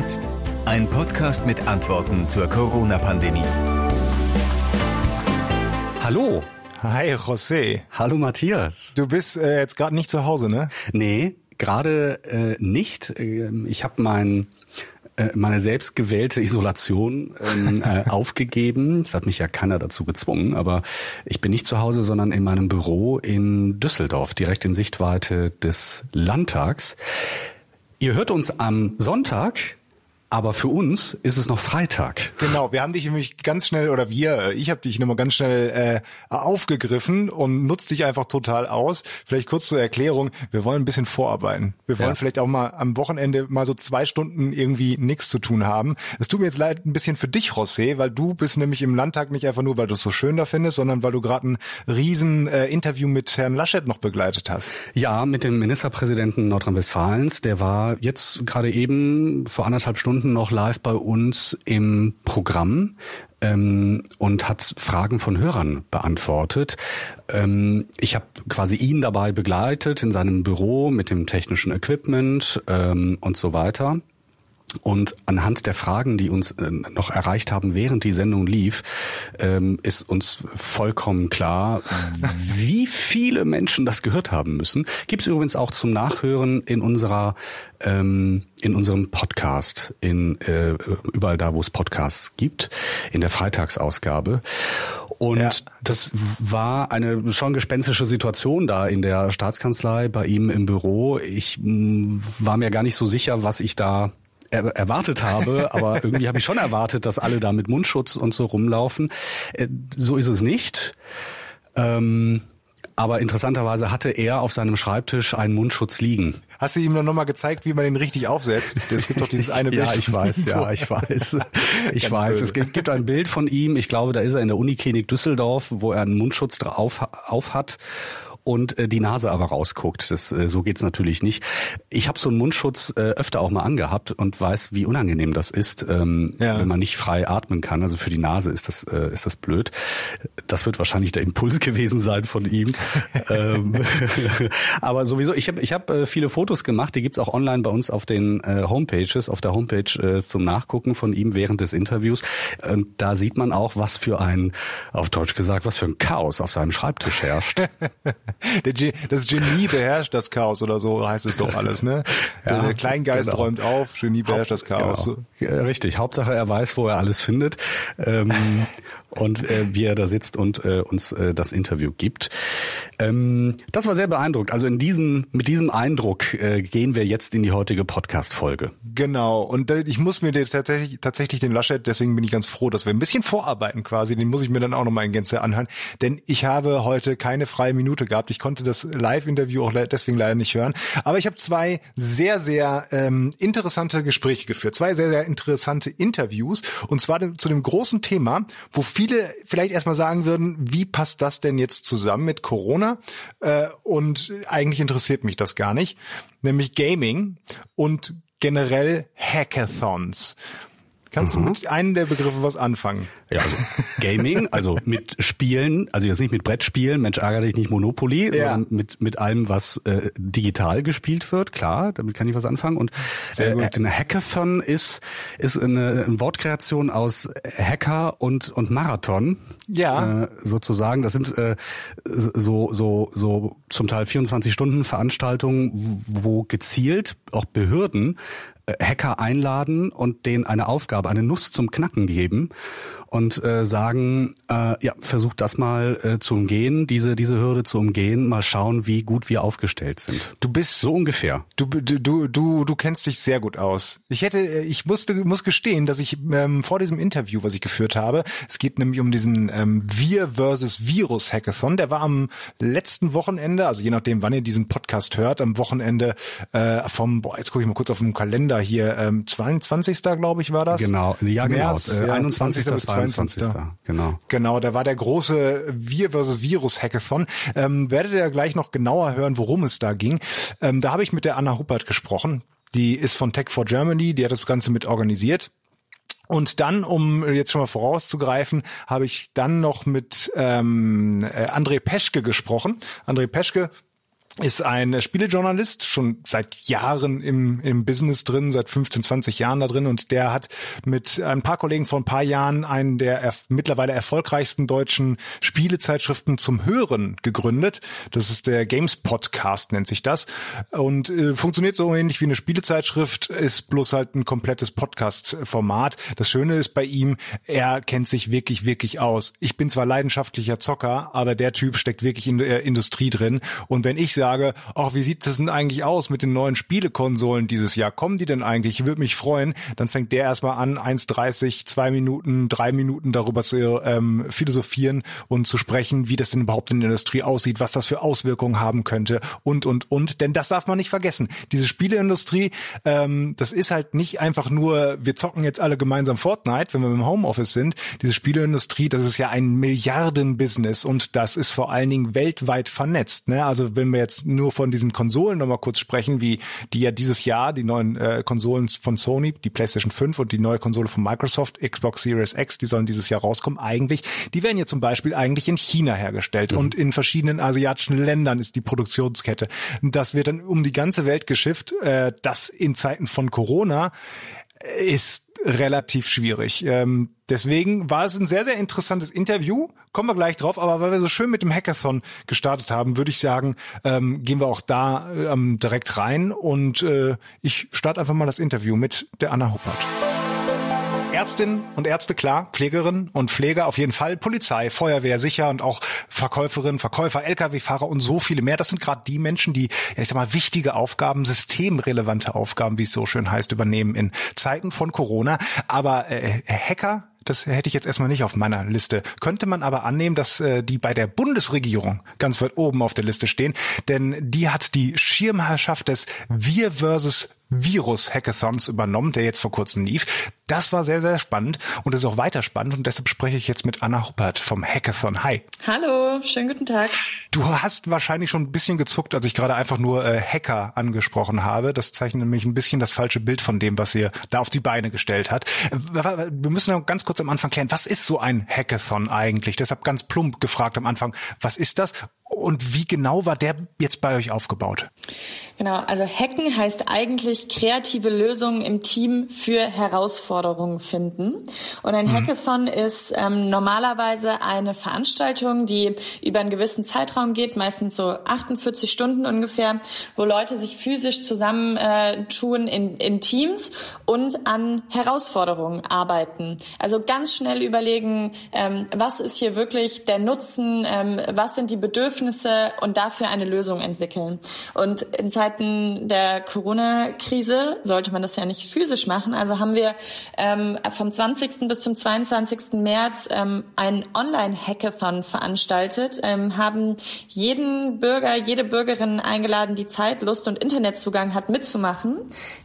jetzt? Ein Podcast mit Antworten zur Corona-Pandemie. Hallo. Hi, José. Hallo Matthias. Du bist äh, jetzt gerade nicht zu Hause, ne? Nee, gerade äh, nicht. Ähm, ich habe mein äh, meine selbstgewählte Isolation ähm, äh, aufgegeben. Es hat mich ja keiner dazu gezwungen, aber ich bin nicht zu Hause, sondern in meinem Büro in Düsseldorf, direkt in Sichtweite des Landtags. Ihr hört uns am Sonntag, aber für uns ist es noch Freitag. Genau, wir haben dich nämlich ganz schnell, oder wir, ich habe dich nochmal ganz schnell äh, aufgegriffen und nutzt dich einfach total aus. Vielleicht kurz zur Erklärung, wir wollen ein bisschen vorarbeiten. Wir wollen ja. vielleicht auch mal am Wochenende mal so zwei Stunden irgendwie nichts zu tun haben. Es tut mir jetzt leid ein bisschen für dich, José, weil du bist nämlich im Landtag nicht einfach nur, weil du es so schön da findest, sondern weil du gerade ein riesen äh, Interview mit Herrn Laschet noch begleitet hast. Ja, mit dem Ministerpräsidenten Nordrhein-Westfalens. Der war jetzt gerade eben vor anderthalb Stunden Stunden noch live bei uns im Programm ähm, und hat Fragen von Hörern beantwortet. Ähm, ich habe quasi ihn dabei begleitet in seinem Büro mit dem technischen Equipment ähm, und so weiter. Und anhand der Fragen, die uns äh, noch erreicht haben, während die Sendung lief, ähm, ist uns vollkommen klar, wie viele Menschen das gehört haben müssen. Gibt es übrigens auch zum Nachhören in unserer ähm, in unserem Podcast, in äh, überall da, wo es Podcasts gibt, in der Freitagsausgabe. Und ja. das war eine schon gespenstische Situation da in der Staatskanzlei bei ihm im Büro. Ich war mir gar nicht so sicher, was ich da er erwartet habe, aber irgendwie habe ich schon erwartet, dass alle da mit Mundschutz und so rumlaufen. Äh, so ist es nicht. Ähm, aber interessanterweise hatte er auf seinem Schreibtisch einen Mundschutz liegen. Hast du ihm dann nochmal gezeigt, wie man den richtig aufsetzt? Es gibt doch dieses eine Bild. ja, ich weiß, ja, ich weiß. Ich weiß. Es gibt, gibt ein Bild von ihm, ich glaube, da ist er in der Uniklinik Düsseldorf, wo er einen Mundschutz drauf auf hat und äh, die Nase aber rausguckt. Das, äh, so geht's natürlich nicht. Ich habe so einen Mundschutz äh, öfter auch mal angehabt und weiß, wie unangenehm das ist, ähm, ja. wenn man nicht frei atmen kann. Also für die Nase ist das, äh, ist das blöd. Das wird wahrscheinlich der Impuls gewesen sein von ihm. ähm, aber sowieso, ich habe ich hab, äh, viele Fotos gemacht, die gibt's auch online bei uns auf den äh, Homepages, auf der Homepage äh, zum Nachgucken von ihm während des Interviews. Und da sieht man auch, was für ein, auf Deutsch gesagt, was für ein Chaos auf seinem Schreibtisch herrscht. das Genie beherrscht das Chaos oder so heißt es doch alles, ne? Ja, der Kleingeist genau. räumt auf, Genie beherrscht das Chaos. Genau. Richtig, Hauptsache er weiß, wo er alles findet. Ähm, und äh, wie er da sitzt und äh, uns äh, das Interview gibt. Ähm, das war sehr beeindruckt. Also in diesem, mit diesem Eindruck äh, gehen wir jetzt in die heutige Podcast-Folge. Genau. Und äh, ich muss mir tatsächlich, tatsächlich den Laschet, deswegen bin ich ganz froh, dass wir ein bisschen vorarbeiten quasi. Den muss ich mir dann auch nochmal in Gänze anhören. Denn ich habe heute keine freie Minute gehabt. Ich konnte das Live-Interview auch deswegen leider nicht hören. Aber ich habe zwei sehr, sehr ähm, interessante Gespräche geführt. Zwei sehr, sehr interessante Interviews. Und zwar zu dem großen Thema, wo viele vielleicht erstmal sagen würden, wie passt das denn jetzt zusammen mit Corona? Äh, und eigentlich interessiert mich das gar nicht, nämlich Gaming und generell Hackathons. Kannst mhm. du mit einem der Begriffe was anfangen? Ja, also Gaming, also mit Spielen, also jetzt nicht mit Brettspielen, Mensch ärgere dich nicht Monopoly, ja. sondern mit, mit allem, was äh, digital gespielt wird, klar, damit kann ich was anfangen. Und äh, ein Hackathon ist, ist eine, eine Wortkreation aus Hacker und, und Marathon. Ja. Äh, sozusagen. Das sind äh, so, so, so zum Teil 24 Stunden Veranstaltungen, wo gezielt auch Behörden Hacker einladen und denen eine Aufgabe, eine Nuss zum Knacken geben und äh, sagen, äh, ja, versucht das mal äh, zu umgehen, diese diese Hürde zu umgehen, mal schauen, wie gut wir aufgestellt sind. Du bist so ungefähr. Du du du du kennst dich sehr gut aus. Ich hätte ich musste muss gestehen, dass ich ähm, vor diesem Interview, was ich geführt habe, es geht nämlich um diesen ähm, Wir versus Virus Hackathon, der war am letzten Wochenende, also je nachdem, wann ihr diesen Podcast hört, am Wochenende äh, vom boah, jetzt gucke ich mal kurz auf dem Kalender hier ähm, 22. glaube ich war das. Genau, ja genau, März, äh, 21. bis 22. Genau. Genau, da war der große Wir versus Virus Hackathon. Ähm, werdet ihr gleich noch genauer hören, worum es da ging. Ähm, da habe ich mit der Anna Huppert gesprochen. Die ist von Tech for Germany, die hat das Ganze mit organisiert. Und dann, um jetzt schon mal vorauszugreifen, habe ich dann noch mit ähm, äh, André Peschke gesprochen. André Peschke ist ein Spielejournalist, schon seit Jahren im, im Business drin, seit 15, 20 Jahren da drin und der hat mit ein paar Kollegen vor ein paar Jahren einen der er, mittlerweile erfolgreichsten deutschen Spielezeitschriften zum Hören gegründet. Das ist der Games Podcast, nennt sich das und äh, funktioniert so ähnlich wie eine Spielezeitschrift, ist bloß halt ein komplettes Podcast-Format. Das Schöne ist bei ihm, er kennt sich wirklich, wirklich aus. Ich bin zwar leidenschaftlicher Zocker, aber der Typ steckt wirklich in der Industrie drin und wenn ich sage, sage, ach, wie sieht es denn eigentlich aus mit den neuen Spielekonsolen dieses Jahr? Kommen die denn eigentlich? Ich würde mich freuen. Dann fängt der erstmal an, 1,30, zwei Minuten, drei Minuten darüber zu ähm, philosophieren und zu sprechen, wie das denn überhaupt in der Industrie aussieht, was das für Auswirkungen haben könnte und, und, und. Denn das darf man nicht vergessen. Diese Spieleindustrie, ähm, das ist halt nicht einfach nur, wir zocken jetzt alle gemeinsam Fortnite, wenn wir im Homeoffice sind. Diese Spieleindustrie, das ist ja ein Milliardenbusiness und das ist vor allen Dingen weltweit vernetzt. Ne? Also wenn wir jetzt nur von diesen Konsolen nochmal kurz sprechen, wie die ja dieses Jahr, die neuen äh, Konsolen von Sony, die PlayStation 5 und die neue Konsole von Microsoft, Xbox Series X, die sollen dieses Jahr rauskommen, eigentlich, die werden ja zum Beispiel eigentlich in China hergestellt mhm. und in verschiedenen asiatischen Ländern ist die Produktionskette. Das wird dann um die ganze Welt geschifft, äh, das in Zeiten von Corona ist relativ schwierig. Ähm, deswegen war es ein sehr, sehr interessantes Interview. Kommen wir gleich drauf. Aber weil wir so schön mit dem Hackathon gestartet haben, würde ich sagen, ähm, gehen wir auch da ähm, direkt rein. Und äh, ich starte einfach mal das Interview mit der Anna Huppert. Ärztin und Ärzte klar, Pflegerin und Pfleger auf jeden Fall, Polizei, Feuerwehr sicher und auch Verkäuferinnen, Verkäufer, Lkw-Fahrer und so viele mehr. Das sind gerade die Menschen, die, ich sag mal, wichtige Aufgaben, systemrelevante Aufgaben, wie es so schön heißt, übernehmen in Zeiten von Corona. Aber äh, Hacker das hätte ich jetzt erstmal nicht auf meiner Liste. Könnte man aber annehmen, dass äh, die bei der Bundesregierung ganz weit oben auf der Liste stehen, denn die hat die Schirmherrschaft des Wir versus Virus-Hackathons übernommen, der jetzt vor kurzem lief. Das war sehr, sehr spannend und ist auch weiter spannend und deshalb spreche ich jetzt mit Anna Huppert vom Hackathon. Hi. Hallo, schönen guten Tag. Du hast wahrscheinlich schon ein bisschen gezuckt, als ich gerade einfach nur äh, Hacker angesprochen habe. Das zeichnet nämlich ein bisschen das falsche Bild von dem, was ihr da auf die Beine gestellt hat. Wir müssen noch ganz kurz am Anfang klären, was ist so ein Hackathon eigentlich? Deshalb ganz plump gefragt am Anfang, was ist das und wie genau war der jetzt bei euch aufgebaut? Genau, also Hacken heißt eigentlich kreative Lösungen im Team für Herausforderungen finden. Und ein mhm. Hackathon ist ähm, normalerweise eine Veranstaltung, die über einen gewissen Zeitraum geht, meistens so 48 Stunden ungefähr, wo Leute sich physisch zusammentun äh, in, in Teams und an Herausforderungen arbeiten. Also ganz schnell überlegen, ähm, was ist hier wirklich der Nutzen, ähm, was sind die Bedürfnisse, Bedürfnisse und dafür eine Lösung entwickeln. Und in Zeiten der Corona-Krise sollte man das ja nicht physisch machen. Also haben wir ähm, vom 20. bis zum 22. März ähm, ein Online-Hackathon veranstaltet, ähm, haben jeden Bürger, jede Bürgerin eingeladen, die Zeit, Lust und Internetzugang hat, mitzumachen.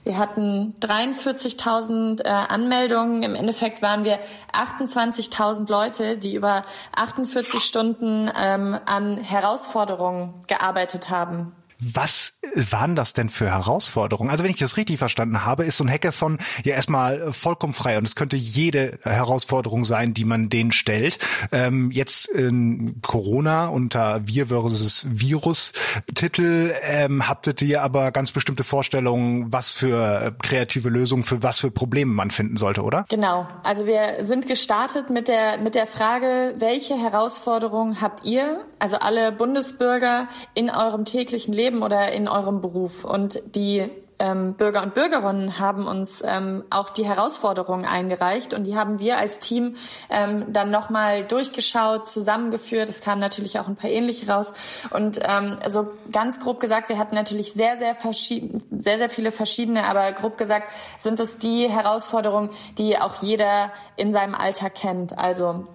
Wir hatten 43.000 äh, Anmeldungen. Im Endeffekt waren wir 28.000 Leute, die über 48 Stunden ähm, an Herausforderungen Herausforderungen gearbeitet haben. Was waren das denn für Herausforderungen? Also wenn ich das richtig verstanden habe, ist so ein Hackathon ja erstmal äh, vollkommen frei und es könnte jede Herausforderung sein, die man denen stellt. Ähm, jetzt in Corona unter Wir versus Virus Titel ähm, habtet ihr aber ganz bestimmte Vorstellungen, was für äh, kreative Lösungen, für was für Probleme man finden sollte, oder? Genau. Also wir sind gestartet mit der mit der Frage, welche Herausforderungen habt ihr, also alle Bundesbürger in eurem täglichen Leben Leben oder in eurem Beruf. Und die ähm, Bürger und Bürgerinnen haben uns ähm, auch die Herausforderungen eingereicht und die haben wir als Team ähm, dann nochmal durchgeschaut, zusammengeführt. Es kamen natürlich auch ein paar ähnliche raus. Und ähm, so ganz grob gesagt, wir hatten natürlich sehr, sehr verschieden, sehr, sehr viele verschiedene, aber grob gesagt sind es die Herausforderungen, die auch jeder in seinem Alltag kennt. Also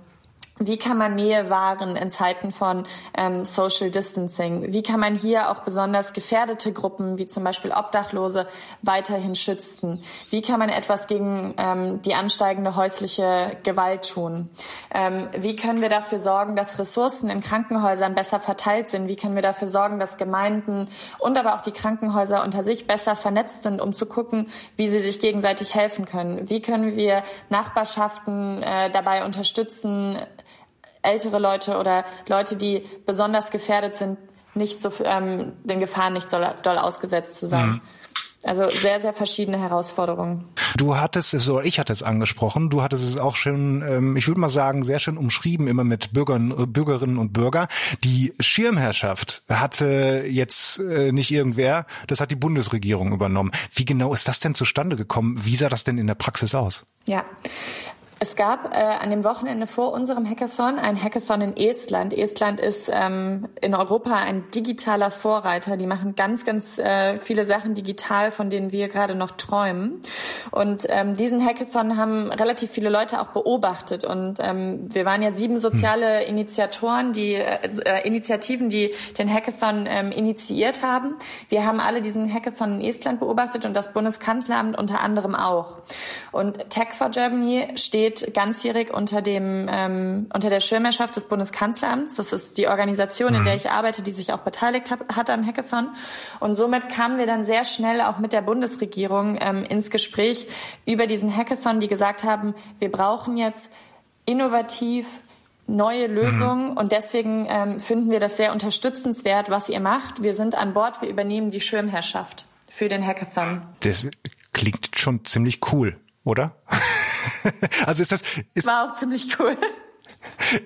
wie kann man Nähe wahren in Zeiten von ähm, Social Distancing? Wie kann man hier auch besonders gefährdete Gruppen, wie zum Beispiel Obdachlose, weiterhin schützen? Wie kann man etwas gegen ähm, die ansteigende häusliche Gewalt tun? Ähm, wie können wir dafür sorgen, dass Ressourcen in Krankenhäusern besser verteilt sind? Wie können wir dafür sorgen, dass Gemeinden und aber auch die Krankenhäuser unter sich besser vernetzt sind, um zu gucken, wie sie sich gegenseitig helfen können? Wie können wir Nachbarschaften äh, dabei unterstützen, ältere Leute oder Leute, die besonders gefährdet sind, nicht so ähm, den Gefahren nicht doll, doll ausgesetzt zu sein. Mhm. Also sehr, sehr verschiedene Herausforderungen. Du hattest es, oder ich hatte es angesprochen, du hattest es auch schon, ähm, ich würde mal sagen, sehr schön umschrieben, immer mit Bürgern, äh, Bürgerinnen und Bürger. Die Schirmherrschaft hatte jetzt äh, nicht irgendwer, das hat die Bundesregierung übernommen. Wie genau ist das denn zustande gekommen? Wie sah das denn in der Praxis aus? Ja, es gab äh, an dem Wochenende vor unserem Hackathon ein Hackathon in Estland. Estland ist ähm, in Europa ein digitaler Vorreiter. Die machen ganz, ganz äh, viele Sachen digital, von denen wir gerade noch träumen. Und ähm, diesen Hackathon haben relativ viele Leute auch beobachtet. Und ähm, wir waren ja sieben soziale Initiatoren, die äh, Initiativen, die den Hackathon ähm, initiiert haben. Wir haben alle diesen Hackathon in Estland beobachtet und das Bundeskanzleramt unter anderem auch. Und Tech for Germany steht steht ganzjährig unter dem ähm, unter der Schirmherrschaft des Bundeskanzleramts. Das ist die Organisation, in der mhm. ich arbeite, die sich auch beteiligt hat, hat am Hackathon. Und somit kamen wir dann sehr schnell auch mit der Bundesregierung ähm, ins Gespräch über diesen Hackathon, die gesagt haben, wir brauchen jetzt innovativ neue Lösungen mhm. und deswegen ähm, finden wir das sehr unterstützenswert, was ihr macht. Wir sind an Bord, wir übernehmen die Schirmherrschaft für den Hackathon. Das klingt schon ziemlich cool, oder? also ist das ist, war auch ziemlich cool.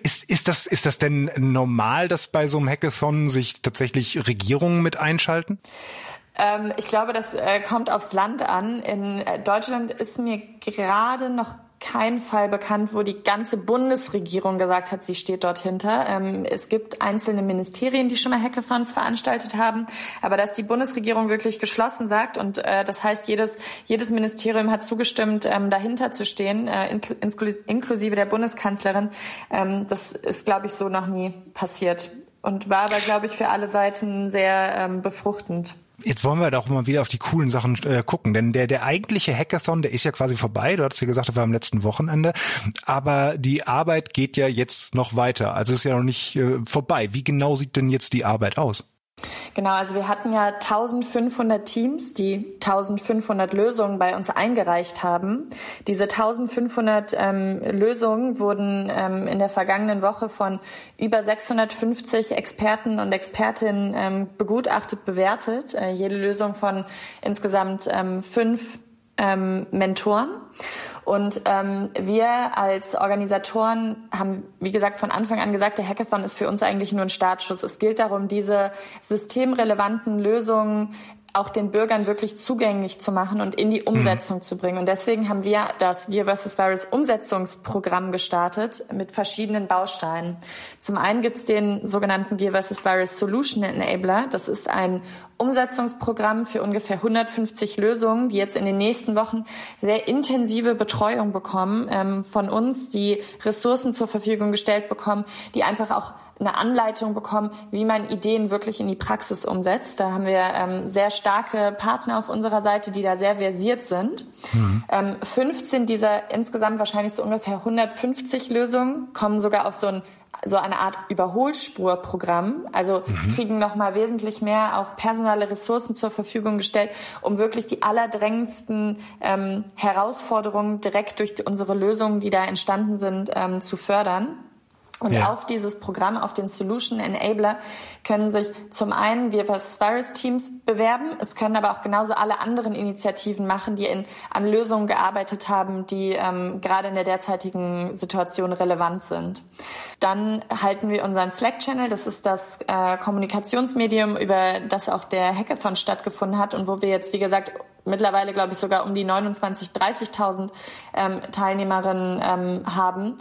Ist, ist, das, ist das denn normal, dass bei so einem Hackathon sich tatsächlich Regierungen mit einschalten? Ähm, ich glaube, das äh, kommt aufs Land an. In äh, Deutschland ist mir gerade noch kein Fall bekannt, wo die ganze Bundesregierung gesagt hat, sie steht dort hinter. Ähm, es gibt einzelne Ministerien, die schon mal Hackathons veranstaltet haben, aber dass die Bundesregierung wirklich geschlossen sagt und äh, das heißt, jedes, jedes Ministerium hat zugestimmt, ähm, dahinter zu stehen, äh, inklusive der Bundeskanzlerin, ähm, das ist, glaube ich, so noch nie passiert und war aber, glaube ich, für alle Seiten sehr ähm, befruchtend. Jetzt wollen wir doch mal wieder auf die coolen Sachen äh, gucken, denn der, der eigentliche Hackathon, der ist ja quasi vorbei. Du hattest ja gesagt, das war am letzten Wochenende. Aber die Arbeit geht ja jetzt noch weiter. Also ist ja noch nicht äh, vorbei. Wie genau sieht denn jetzt die Arbeit aus? Genau, also wir hatten ja 1500 Teams, die 1500 Lösungen bei uns eingereicht haben. Diese 1500 ähm, Lösungen wurden ähm, in der vergangenen Woche von über 650 Experten und Expertinnen ähm, begutachtet, bewertet. Äh, jede Lösung von insgesamt ähm, fünf ähm, Mentoren. Und ähm, wir als Organisatoren haben, wie gesagt, von Anfang an gesagt, der Hackathon ist für uns eigentlich nur ein Startschuss. Es gilt darum, diese systemrelevanten Lösungen auch den Bürgern wirklich zugänglich zu machen und in die mhm. Umsetzung mhm. zu bringen. Und deswegen haben wir das Wir vs. Virus Umsetzungsprogramm gestartet mit verschiedenen Bausteinen. Zum einen gibt es den sogenannten Wir vs. Virus Solution Enabler. Das ist ein Umsetzungsprogramm für ungefähr 150 Lösungen, die jetzt in den nächsten Wochen sehr intensive Betreuung bekommen ähm, von uns, die Ressourcen zur Verfügung gestellt bekommen, die einfach auch eine Anleitung bekommen, wie man Ideen wirklich in die Praxis umsetzt. Da haben wir ähm, sehr starke Partner auf unserer Seite, die da sehr versiert sind. Mhm. Ähm, 15 dieser insgesamt wahrscheinlich so ungefähr 150 Lösungen kommen sogar auf so ein so eine Art Überholspurprogramm, also mhm. kriegen noch mal wesentlich mehr auch personelle Ressourcen zur Verfügung gestellt, um wirklich die allerdrängendsten ähm, Herausforderungen direkt durch unsere Lösungen, die da entstanden sind, ähm, zu fördern. Und ja. auf dieses Programm, auf den Solution Enabler, können sich zum einen wir VFS Virus Teams bewerben. Es können aber auch genauso alle anderen Initiativen machen, die in, an Lösungen gearbeitet haben, die ähm, gerade in der derzeitigen Situation relevant sind. Dann halten wir unseren Slack-Channel. Das ist das äh, Kommunikationsmedium, über das auch der Hackathon stattgefunden hat und wo wir jetzt, wie gesagt, mittlerweile, glaube ich, sogar um die 29.000, 30.000 ähm, Teilnehmerinnen ähm, haben,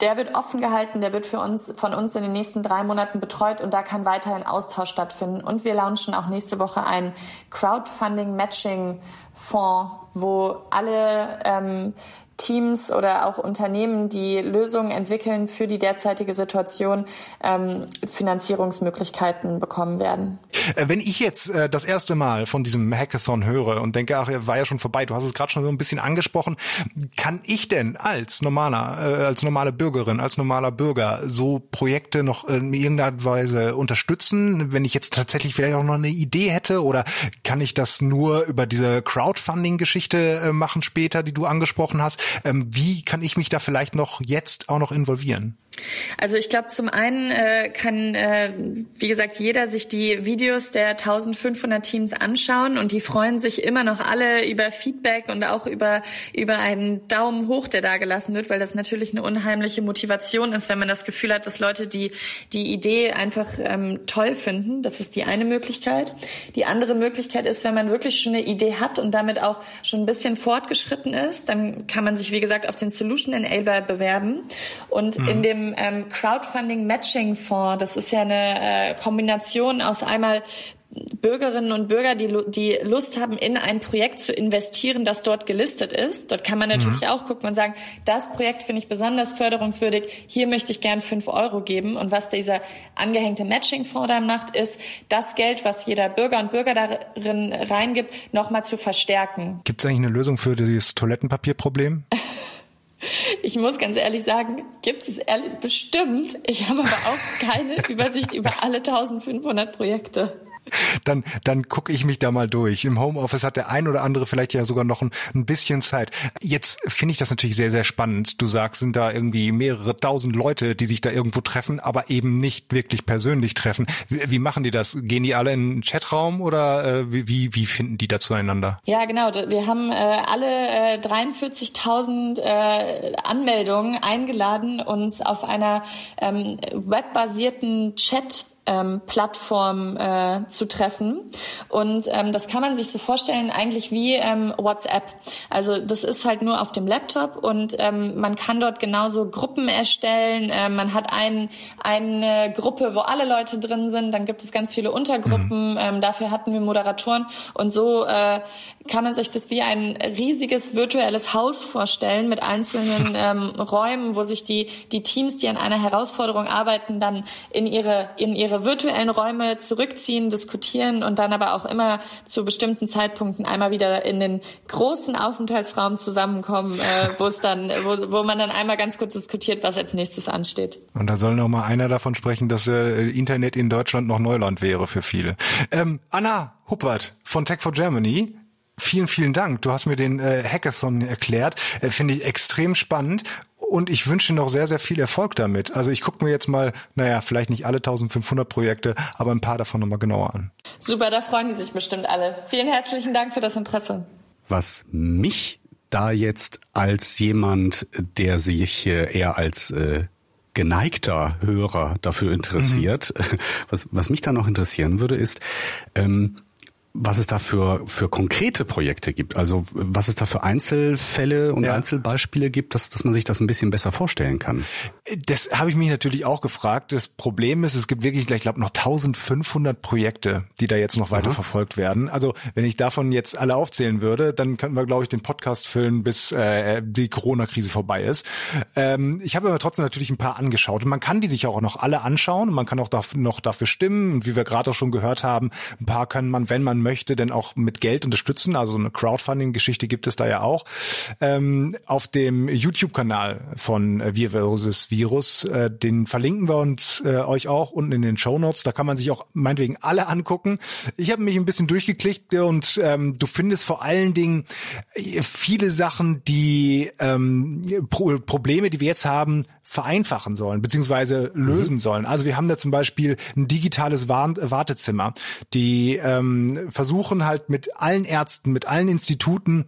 der wird offen gehalten, der wird für uns, von uns in den nächsten drei Monaten betreut und da kann weiterhin Austausch stattfinden. Und wir launchen auch nächste Woche einen Crowdfunding-Matching-Fonds, wo alle ähm, Teams oder auch Unternehmen, die Lösungen entwickeln für die derzeitige Situation, ähm, Finanzierungsmöglichkeiten bekommen werden. Äh, wenn ich jetzt äh, das erste Mal von diesem Hackathon höre und denke, ach, er war ja schon vorbei, du hast es gerade schon so ein bisschen angesprochen, kann ich denn als normaler, äh, als normale Bürgerin, als normaler Bürger so Projekte noch in irgendeiner Weise unterstützen, wenn ich jetzt tatsächlich vielleicht auch noch eine Idee hätte oder kann ich das nur über diese Crowdfunding-Geschichte äh, machen später, die du angesprochen hast? Ähm, wie kann ich mich da vielleicht noch jetzt auch noch involvieren? Also ich glaube, zum einen äh, kann, äh, wie gesagt, jeder sich die Videos der 1500 Teams anschauen und die freuen sich immer noch alle über Feedback und auch über, über einen Daumen hoch, der da gelassen wird, weil das natürlich eine unheimliche Motivation ist, wenn man das Gefühl hat, dass Leute die, die Idee einfach ähm, toll finden. Das ist die eine Möglichkeit. Die andere Möglichkeit ist, wenn man wirklich schon eine Idee hat und damit auch schon ein bisschen fortgeschritten ist, dann kann man sich, wie gesagt, auf den Solution Enabler bewerben und mhm. in dem ähm, Crowdfunding Matching Fonds. Das ist ja eine äh, Kombination aus einmal Bürgerinnen und Bürger, die, die Lust haben, in ein Projekt zu investieren, das dort gelistet ist. Dort kann man natürlich mhm. auch gucken und sagen, das Projekt finde ich besonders förderungswürdig, hier möchte ich gern fünf Euro geben. Und was dieser angehängte Matching-Fonds da macht, ist, das Geld, was jeder Bürger und Bürger darin reingibt, nochmal zu verstärken. Gibt es eigentlich eine Lösung für dieses Toilettenpapierproblem? Ich muss ganz ehrlich sagen, gibt es ehrlich, bestimmt. Ich habe aber auch keine Übersicht über alle 1500 Projekte dann, dann gucke ich mich da mal durch. Im Homeoffice hat der ein oder andere vielleicht ja sogar noch ein, ein bisschen Zeit. Jetzt finde ich das natürlich sehr, sehr spannend. Du sagst, sind da irgendwie mehrere tausend Leute, die sich da irgendwo treffen, aber eben nicht wirklich persönlich treffen. Wie, wie machen die das? Gehen die alle in einen Chatraum oder äh, wie, wie finden die da zueinander? Ja, genau. Wir haben äh, alle äh, 43.000 äh, Anmeldungen eingeladen, uns auf einer ähm, webbasierten Chat ähm, Plattform äh, zu treffen. Und ähm, das kann man sich so vorstellen, eigentlich wie ähm, WhatsApp. Also das ist halt nur auf dem Laptop und ähm, man kann dort genauso Gruppen erstellen. Ähm, man hat ein, eine Gruppe, wo alle Leute drin sind. Dann gibt es ganz viele Untergruppen. Mhm. Ähm, dafür hatten wir Moderatoren. Und so äh, kann man sich das wie ein riesiges virtuelles Haus vorstellen mit einzelnen ähm, Räumen, wo sich die, die Teams, die an einer Herausforderung arbeiten, dann in ihre, in ihre virtuellen Räume zurückziehen, diskutieren und dann aber auch immer zu bestimmten Zeitpunkten einmal wieder in den großen Aufenthaltsraum zusammenkommen, äh, wo es dann, wo, wo man dann einmal ganz kurz diskutiert, was als nächstes ansteht. Und da soll noch mal einer davon sprechen, dass äh, Internet in Deutschland noch Neuland wäre für viele. Ähm, Anna Huppert von Tech for Germany. Vielen, vielen Dank. Du hast mir den äh, Hackathon erklärt. Äh, Finde ich extrem spannend und ich wünsche noch sehr, sehr viel Erfolg damit. Also ich gucke mir jetzt mal, naja, vielleicht nicht alle 1500 Projekte, aber ein paar davon nochmal genauer an. Super, da freuen die sich bestimmt alle. Vielen herzlichen Dank für das Interesse. Was mich da jetzt als jemand, der sich eher als äh, geneigter Hörer dafür interessiert, mhm. was, was mich da noch interessieren würde, ist, ähm, was es da für, für konkrete Projekte gibt. Also was es da für Einzelfälle und ja. Einzelbeispiele gibt, dass, dass man sich das ein bisschen besser vorstellen kann. Das habe ich mich natürlich auch gefragt. Das Problem ist, es gibt wirklich, ich glaube, noch 1500 Projekte, die da jetzt noch weiter verfolgt werden. Also wenn ich davon jetzt alle aufzählen würde, dann könnten wir, glaube ich, den Podcast füllen, bis äh, die Corona-Krise vorbei ist. Ähm, ich habe aber trotzdem natürlich ein paar angeschaut. Und man kann die sich auch noch alle anschauen. Und man kann auch dafür, noch dafür stimmen. Und wie wir gerade auch schon gehört haben, ein paar kann man, wenn man möchte, denn auch mit Geld unterstützen. Also so eine Crowdfunding-Geschichte gibt es da ja auch. Ähm, auf dem YouTube-Kanal von äh, Wir versus Virus, äh, den verlinken wir uns äh, euch auch unten in den Show Notes. Da kann man sich auch meinetwegen alle angucken. Ich habe mich ein bisschen durchgeklickt und ähm, du findest vor allen Dingen äh, viele Sachen, die ähm, Pro Probleme, die wir jetzt haben, vereinfachen sollen, beziehungsweise lösen mhm. sollen. Also wir haben da zum Beispiel ein digitales Wartezimmer, die ähm, versuchen halt mit allen Ärzten, mit allen Instituten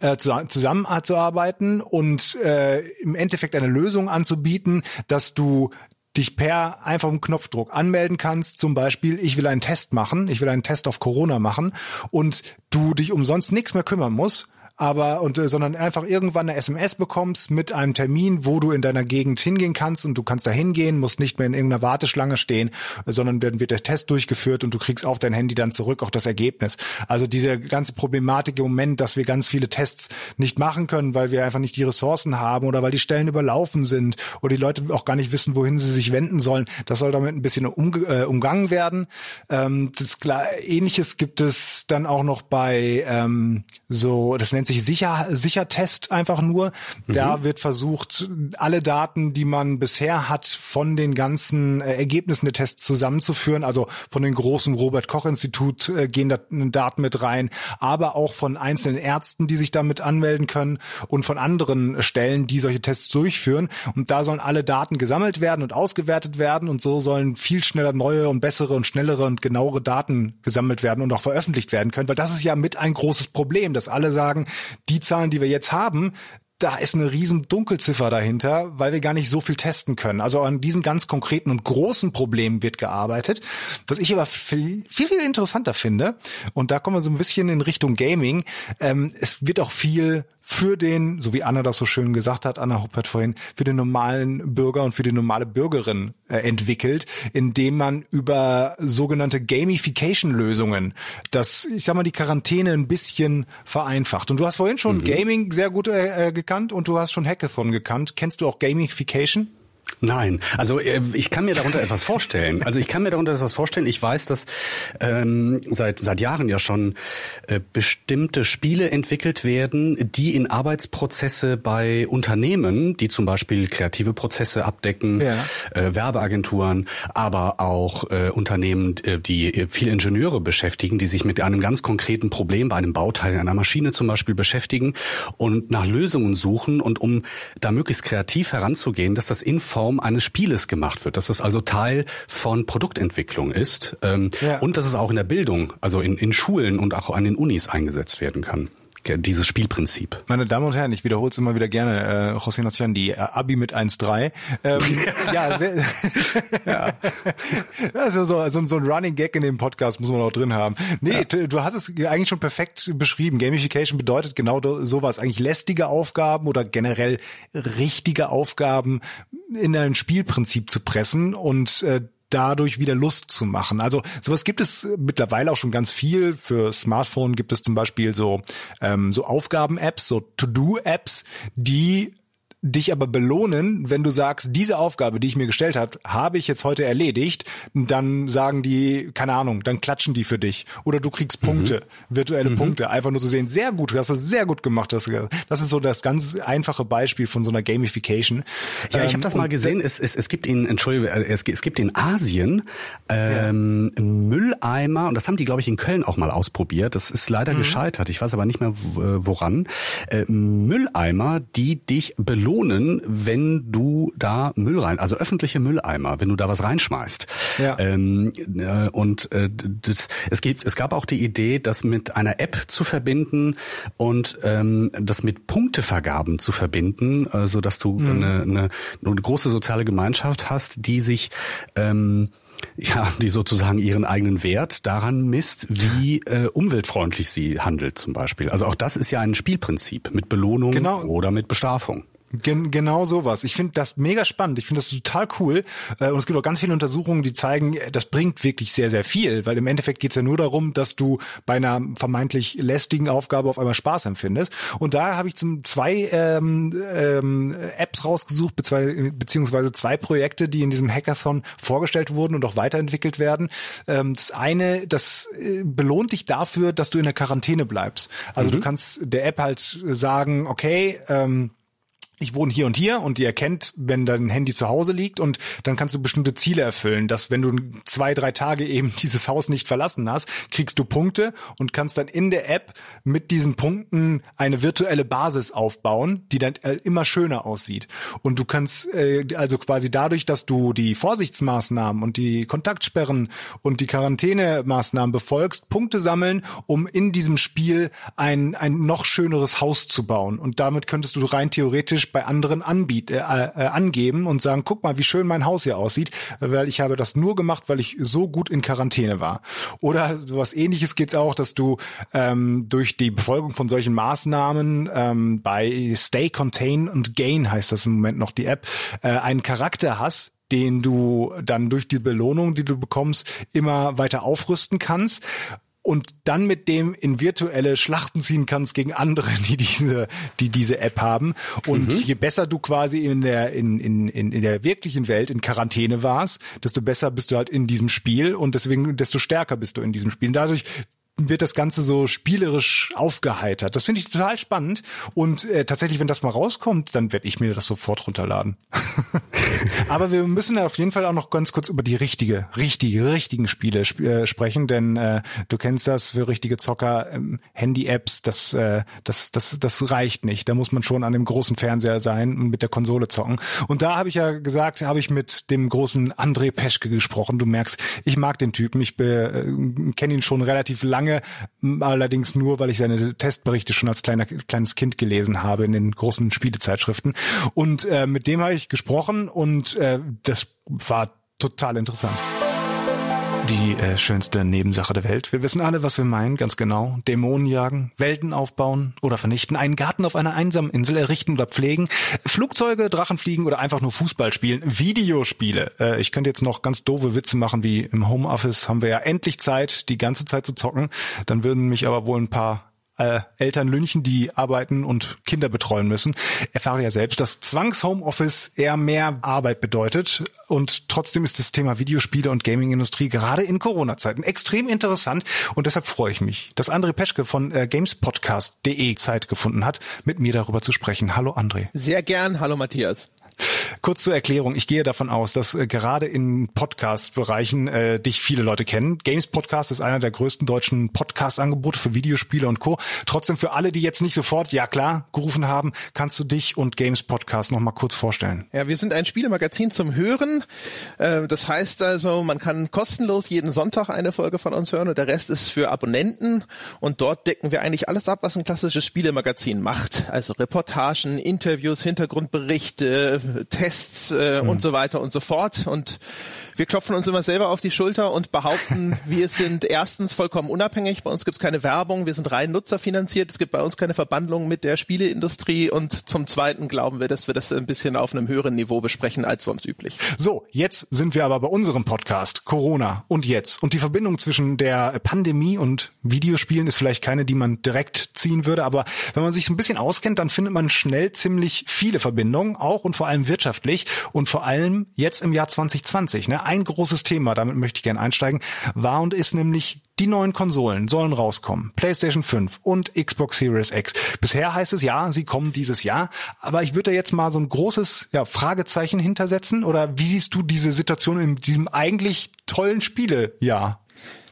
äh, zusammenzuarbeiten und äh, im Endeffekt eine Lösung anzubieten, dass du dich per einfachem Knopfdruck anmelden kannst. Zum Beispiel, ich will einen Test machen, ich will einen Test auf Corona machen und du dich umsonst nichts mehr kümmern musst aber und äh, sondern einfach irgendwann eine SMS bekommst mit einem Termin, wo du in deiner Gegend hingehen kannst und du kannst da hingehen, musst nicht mehr in irgendeiner Warteschlange stehen, sondern dann wird der Test durchgeführt und du kriegst auf dein Handy dann zurück auch das Ergebnis. Also diese ganze Problematik im Moment, dass wir ganz viele Tests nicht machen können, weil wir einfach nicht die Ressourcen haben oder weil die Stellen überlaufen sind oder die Leute auch gar nicht wissen, wohin sie sich wenden sollen. Das soll damit ein bisschen umge äh, umgangen werden. Ähm, das klar, Ähnliches gibt es dann auch noch bei ähm, so, das nennt sich sicher sicher Test einfach nur. Mhm. Da wird versucht alle Daten, die man bisher hat von den ganzen äh, Ergebnissen der Tests zusammenzuführen, also von den großen Robert Koch Institut äh, gehen da Daten mit rein, aber auch von einzelnen Ärzten, die sich damit anmelden können und von anderen Stellen, die solche Tests durchführen und da sollen alle Daten gesammelt werden und ausgewertet werden und so sollen viel schneller neue und bessere und schnellere und genauere Daten gesammelt werden und auch veröffentlicht werden können, weil das ist ja mit ein großes Problem, dass alle sagen, die Zahlen, die wir jetzt haben, da ist eine riesen Dunkelziffer dahinter, weil wir gar nicht so viel testen können. Also an diesen ganz konkreten und großen Problemen wird gearbeitet. Was ich aber viel, viel, viel interessanter finde, und da kommen wir so ein bisschen in Richtung Gaming, ähm, es wird auch viel für den, so wie Anna das so schön gesagt hat, Anna Huppert vorhin, für den normalen Bürger und für die normale Bürgerin äh, entwickelt, indem man über sogenannte Gamification-Lösungen das, ich sag mal, die Quarantäne ein bisschen vereinfacht. Und du hast vorhin schon mhm. Gaming sehr gut äh, äh gekannt und du hast schon Hackathon gekannt. Kennst du auch Gamification? Nein, also äh, ich kann mir darunter etwas vorstellen. Also ich kann mir darunter etwas vorstellen. Ich weiß, dass ähm, seit seit Jahren ja schon äh, bestimmte Spiele entwickelt werden, die in Arbeitsprozesse bei Unternehmen, die zum Beispiel kreative Prozesse abdecken, ja. äh, Werbeagenturen, aber auch äh, Unternehmen, äh, die viel Ingenieure beschäftigen, die sich mit einem ganz konkreten Problem bei einem Bauteil einer Maschine zum Beispiel beschäftigen und nach Lösungen suchen und um da möglichst kreativ heranzugehen, dass das in Form eines Spieles gemacht wird, dass das also Teil von Produktentwicklung ist ähm, ja. und dass es auch in der Bildung, also in, in Schulen und auch an den Unis eingesetzt werden kann dieses Spielprinzip. Meine Damen und Herren, ich wiederhole es immer wieder gerne, äh, José Nacian, die äh, Abi mit 1,3. Ähm, ja, sehr, ja. Also so, so, so ein Running Gag in dem Podcast muss man auch drin haben. Nee, ja. du hast es eigentlich schon perfekt beschrieben. Gamification bedeutet genau sowas. Eigentlich lästige Aufgaben oder generell richtige Aufgaben in ein Spielprinzip zu pressen und äh, dadurch wieder Lust zu machen. Also sowas gibt es mittlerweile auch schon ganz viel. Für Smartphone gibt es zum Beispiel so ähm, so Aufgaben-Apps, so To-Do-Apps, die dich aber belohnen, wenn du sagst, diese Aufgabe, die ich mir gestellt habe, habe ich jetzt heute erledigt, dann sagen die, keine Ahnung, dann klatschen die für dich. Oder du kriegst Punkte, mhm. virtuelle mhm. Punkte. Einfach nur zu sehen, sehr gut, du hast das sehr gut gemacht. Das, das ist so das ganz einfache Beispiel von so einer Gamification. Ja, ich habe das ähm, mal gesehen. Es, es, es gibt in, Entschuldigung, äh, es, es gibt in Asien ähm, ja. Mülleimer, und das haben die, glaube ich, in Köln auch mal ausprobiert. Das ist leider mhm. gescheitert. Ich weiß aber nicht mehr woran. Äh, Mülleimer, die dich belohnen belohnen, wenn du da Müll rein, also öffentliche Mülleimer, wenn du da was reinschmeißt. Ja. Ähm, äh, und äh, das, es gibt, es gab auch die Idee, das mit einer App zu verbinden und ähm, das mit Punktevergaben zu verbinden, äh, so dass du mhm. eine, eine, eine große soziale Gemeinschaft hast, die sich ähm, ja, die sozusagen ihren eigenen Wert daran misst, wie äh, umweltfreundlich sie handelt zum Beispiel. Also auch das ist ja ein Spielprinzip mit Belohnung genau. oder mit Bestrafung. Gen genau sowas. Ich finde das mega spannend. Ich finde das total cool. Äh, und es gibt auch ganz viele Untersuchungen, die zeigen, das bringt wirklich sehr, sehr viel. Weil im Endeffekt geht es ja nur darum, dass du bei einer vermeintlich lästigen Aufgabe auf einmal Spaß empfindest. Und da habe ich zum zwei ähm, ähm, Apps rausgesucht, beziehungsweise zwei Projekte, die in diesem Hackathon vorgestellt wurden und auch weiterentwickelt werden. Ähm, das eine, das äh, belohnt dich dafür, dass du in der Quarantäne bleibst. Also mhm. du kannst der App halt sagen, okay, ähm, ich wohne hier und hier und die erkennt, wenn dein Handy zu Hause liegt und dann kannst du bestimmte Ziele erfüllen, dass wenn du zwei, drei Tage eben dieses Haus nicht verlassen hast, kriegst du Punkte und kannst dann in der App mit diesen Punkten eine virtuelle Basis aufbauen, die dann äh, immer schöner aussieht. Und du kannst äh, also quasi dadurch, dass du die Vorsichtsmaßnahmen und die Kontaktsperren und die Quarantänemaßnahmen befolgst, Punkte sammeln, um in diesem Spiel ein, ein noch schöneres Haus zu bauen. Und damit könntest du rein theoretisch bei anderen anbiet, äh, äh, angeben und sagen, guck mal, wie schön mein Haus hier aussieht, weil ich habe das nur gemacht, weil ich so gut in Quarantäne war. Oder sowas ähnliches geht's auch, dass du ähm, durch die Befolgung von solchen Maßnahmen ähm, bei Stay, Contain und Gain heißt das im Moment noch die App, äh, einen Charakter hast, den du dann durch die Belohnung, die du bekommst, immer weiter aufrüsten kannst und dann mit dem in virtuelle Schlachten ziehen kannst gegen andere, die diese, die diese App haben. Und mhm. je besser du quasi in der, in, in, in, in der wirklichen Welt in Quarantäne warst, desto besser bist du halt in diesem Spiel und deswegen, desto stärker bist du in diesem Spiel. Und dadurch wird das Ganze so spielerisch aufgeheitert. Das finde ich total spannend. Und äh, tatsächlich, wenn das mal rauskommt, dann werde ich mir das sofort runterladen. Aber wir müssen auf jeden Fall auch noch ganz kurz über die richtige, richtige, richtigen Spiele sp äh, sprechen, denn äh, du kennst das für richtige Zocker, ähm, Handy-Apps, das, äh, das, das, das reicht nicht. Da muss man schon an dem großen Fernseher sein und mit der Konsole zocken. Und da habe ich ja gesagt, habe ich mit dem großen André Peschke gesprochen. Du merkst, ich mag den Typen. Ich äh, kenne ihn schon relativ lange, allerdings nur, weil ich seine Testberichte schon als kleiner, kleines Kind gelesen habe in den großen Spielezeitschriften. Und äh, mit dem habe ich gesprochen und äh, das war total interessant die äh, schönste Nebensache der Welt. Wir wissen alle, was wir meinen, ganz genau. Dämonen jagen, Welten aufbauen oder vernichten, einen Garten auf einer einsamen Insel errichten oder pflegen, Flugzeuge, Drachen fliegen oder einfach nur Fußball spielen, Videospiele. Äh, ich könnte jetzt noch ganz doofe Witze machen, wie im Homeoffice haben wir ja endlich Zeit, die ganze Zeit zu zocken. Dann würden mich aber wohl ein paar äh, Eltern lünchen, die arbeiten und Kinder betreuen müssen. Erfahre ja selbst, dass Zwangs-Homeoffice eher mehr Arbeit bedeutet. Und trotzdem ist das Thema Videospiele und Gaming-Industrie gerade in Corona-Zeiten extrem interessant. Und deshalb freue ich mich, dass André Peschke von äh, gamespodcast.de Zeit gefunden hat, mit mir darüber zu sprechen. Hallo André. Sehr gern. Hallo Matthias. Kurz zur Erklärung. Ich gehe davon aus, dass äh, gerade in Podcast-Bereichen äh, dich viele Leute kennen. Games Podcast ist einer der größten deutschen Podcast-Angebote für Videospiele und Co. Trotzdem für alle, die jetzt nicht sofort ja klar gerufen haben, kannst du dich und Games Podcast noch mal kurz vorstellen. Ja, wir sind ein Spielemagazin zum Hören. Äh, das heißt also, man kann kostenlos jeden Sonntag eine Folge von uns hören und der Rest ist für Abonnenten. Und dort decken wir eigentlich alles ab, was ein klassisches Spielemagazin macht. Also Reportagen, Interviews, Hintergrundberichte, Tests äh, mhm. und so weiter und so fort. Und wir klopfen uns immer selber auf die Schulter und behaupten, wir sind erstens vollkommen unabhängig. Bei uns gibt es keine Werbung, wir sind rein nutzerfinanziert. Es gibt bei uns keine Verbandlung mit der Spieleindustrie. Und zum Zweiten glauben wir, dass wir das ein bisschen auf einem höheren Niveau besprechen als sonst üblich. So, jetzt sind wir aber bei unserem Podcast Corona und jetzt. Und die Verbindung zwischen der Pandemie und Videospielen ist vielleicht keine, die man direkt ziehen würde. Aber wenn man sich so ein bisschen auskennt, dann findet man schnell ziemlich viele Verbindungen, auch und vor allem wirtschaftlich und vor allem jetzt im Jahr 2020. Ne? Ein großes Thema, damit möchte ich gerne einsteigen, war und ist nämlich die neuen Konsolen sollen rauskommen. PlayStation 5 und Xbox Series X. Bisher heißt es ja, sie kommen dieses Jahr, aber ich würde da jetzt mal so ein großes ja, Fragezeichen hintersetzen oder wie siehst du diese Situation in diesem eigentlich tollen Spielejahr?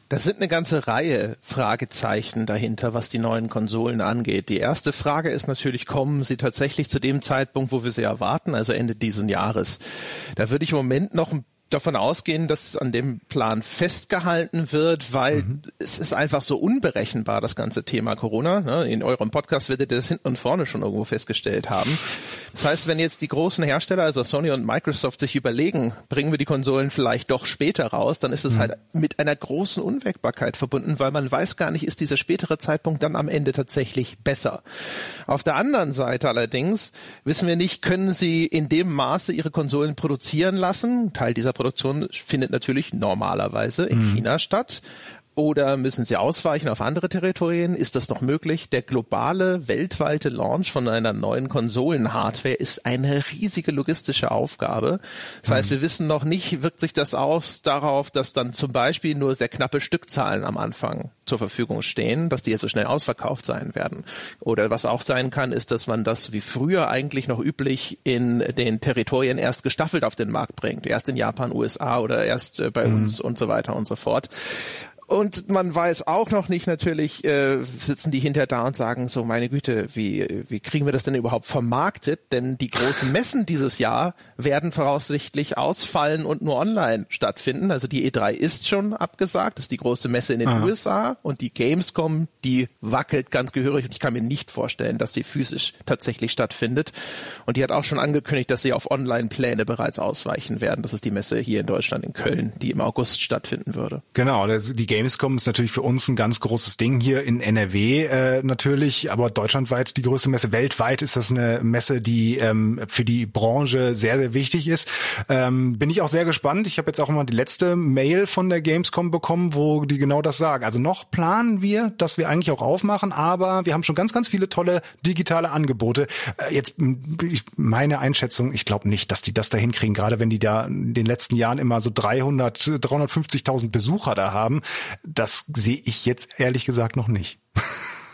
Das sind eine ganze Reihe Fragezeichen dahinter, was die neuen Konsolen angeht. Die erste Frage ist natürlich, kommen sie tatsächlich zu dem Zeitpunkt, wo wir sie erwarten, also Ende diesen Jahres? Da würde ich im Moment noch ein davon ausgehen, dass an dem Plan festgehalten wird, weil mhm. es ist einfach so unberechenbar, das ganze Thema Corona. Ne? In eurem Podcast werdet ihr das hinten und vorne schon irgendwo festgestellt haben. Das heißt, wenn jetzt die großen Hersteller, also Sony und Microsoft, sich überlegen, bringen wir die Konsolen vielleicht doch später raus, dann ist es mhm. halt mit einer großen Unwägbarkeit verbunden, weil man weiß gar nicht, ist dieser spätere Zeitpunkt dann am Ende tatsächlich besser. Auf der anderen Seite allerdings wissen wir nicht, können sie in dem Maße ihre Konsolen produzieren lassen. Teil dieser Produktion findet natürlich normalerweise in mhm. China statt. Oder müssen sie ausweichen auf andere Territorien? Ist das noch möglich? Der globale, weltweite Launch von einer neuen Konsolenhardware ist eine riesige logistische Aufgabe. Das heißt, mhm. wir wissen noch nicht, wirkt sich das aus darauf, dass dann zum Beispiel nur sehr knappe Stückzahlen am Anfang zur Verfügung stehen, dass die so schnell ausverkauft sein werden. Oder was auch sein kann, ist, dass man das wie früher eigentlich noch üblich in den Territorien erst gestaffelt auf den Markt bringt. Erst in Japan, USA oder erst äh, bei mhm. uns und so weiter und so fort. Und man weiß auch noch nicht natürlich, äh, sitzen die hinter da und sagen so, meine Güte, wie, wie kriegen wir das denn überhaupt vermarktet? Denn die großen Messen dieses Jahr werden voraussichtlich ausfallen und nur online stattfinden. Also die E3 ist schon abgesagt, das ist die große Messe in den Aha. USA und die Gamescom, die wackelt ganz gehörig und ich kann mir nicht vorstellen, dass die physisch tatsächlich stattfindet. Und die hat auch schon angekündigt, dass sie auf Online-Pläne bereits ausweichen werden. Das ist die Messe hier in Deutschland in Köln, die im August stattfinden würde. Genau, das, die Gamescom ist natürlich für uns ein ganz großes Ding hier in NRW äh, natürlich, aber deutschlandweit die größte Messe. Weltweit ist das eine Messe, die ähm, für die Branche sehr, sehr wichtig ist. Ähm, bin ich auch sehr gespannt. Ich habe jetzt auch mal die letzte Mail von der Gamescom bekommen, wo die genau das sagen. Also noch planen wir, dass wir eigentlich auch aufmachen, aber wir haben schon ganz, ganz viele tolle digitale Angebote. Äh, jetzt meine Einschätzung, ich glaube nicht, dass die das da hinkriegen, gerade wenn die da in den letzten Jahren immer so 300, 350.000 Besucher da haben Das sehe ich jetzt ehrlich gesagt noch nicht.